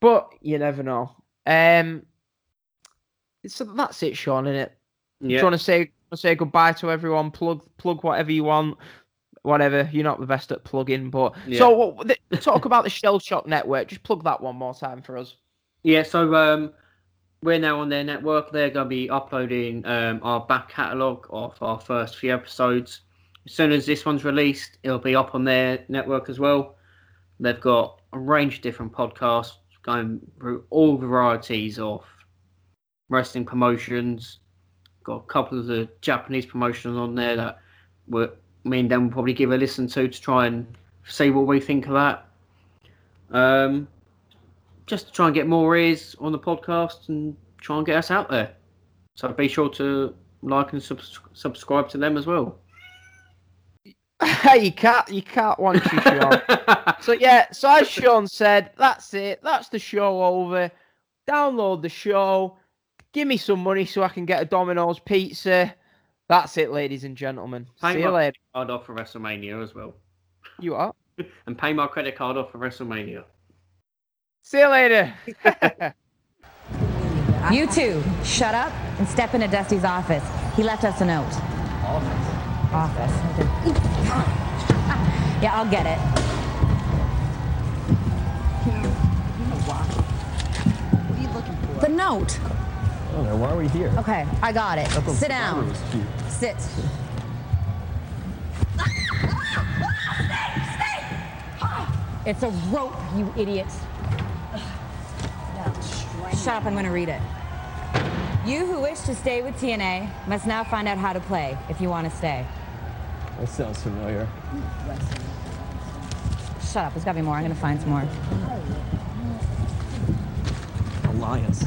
but you never know. Um, so that's it, Sean, innit? Do you Yeah, want to say say goodbye to everyone? Plug plug whatever you want, whatever. You're not the best at plugging, but Yeah. so what, the, talk about the Shell Shock Network. Just plug that one more time for us. yeah. So um, we're now on their network. They're going to be uploading um, our back catalogue of our first few episodes. As soon as this one's released, it'll be up on their network as well. They've got a range of different podcasts going through all varieties of wrestling promotions. Got a couple of the Japanese promotions on there that we're, me and Dan will probably give a listen to to try and see what we think of that. Um, just to try and get more ears on the podcast and try and get us out there. So be sure to like and subs- subscribe to them as well. Hey you can't you can't want you, Sean. so yeah, so as Sean said, that's it. That's the show over. Download the show. Give me some money so I can get a Domino's pizza. That's it, ladies and gentlemen. Pay See you my later. card off for WrestleMania as well, You are. and pay my credit card off for WrestleMania. See you later. You two, shut up and step into Dusty's office. He left us a note. Office. Office. yeah, I'll get it. What are you looking for? The note. No, why are we here? Okay, I got it. Sit down. flower was cute. Sit. It's a rope, you idiot. Shut up, I'm gonna read it. You who wish to stay with TNA must now find out how to play if you want to stay. That sounds familiar. Shut up, there's gotta be more. I'm gonna find some more. Alliance.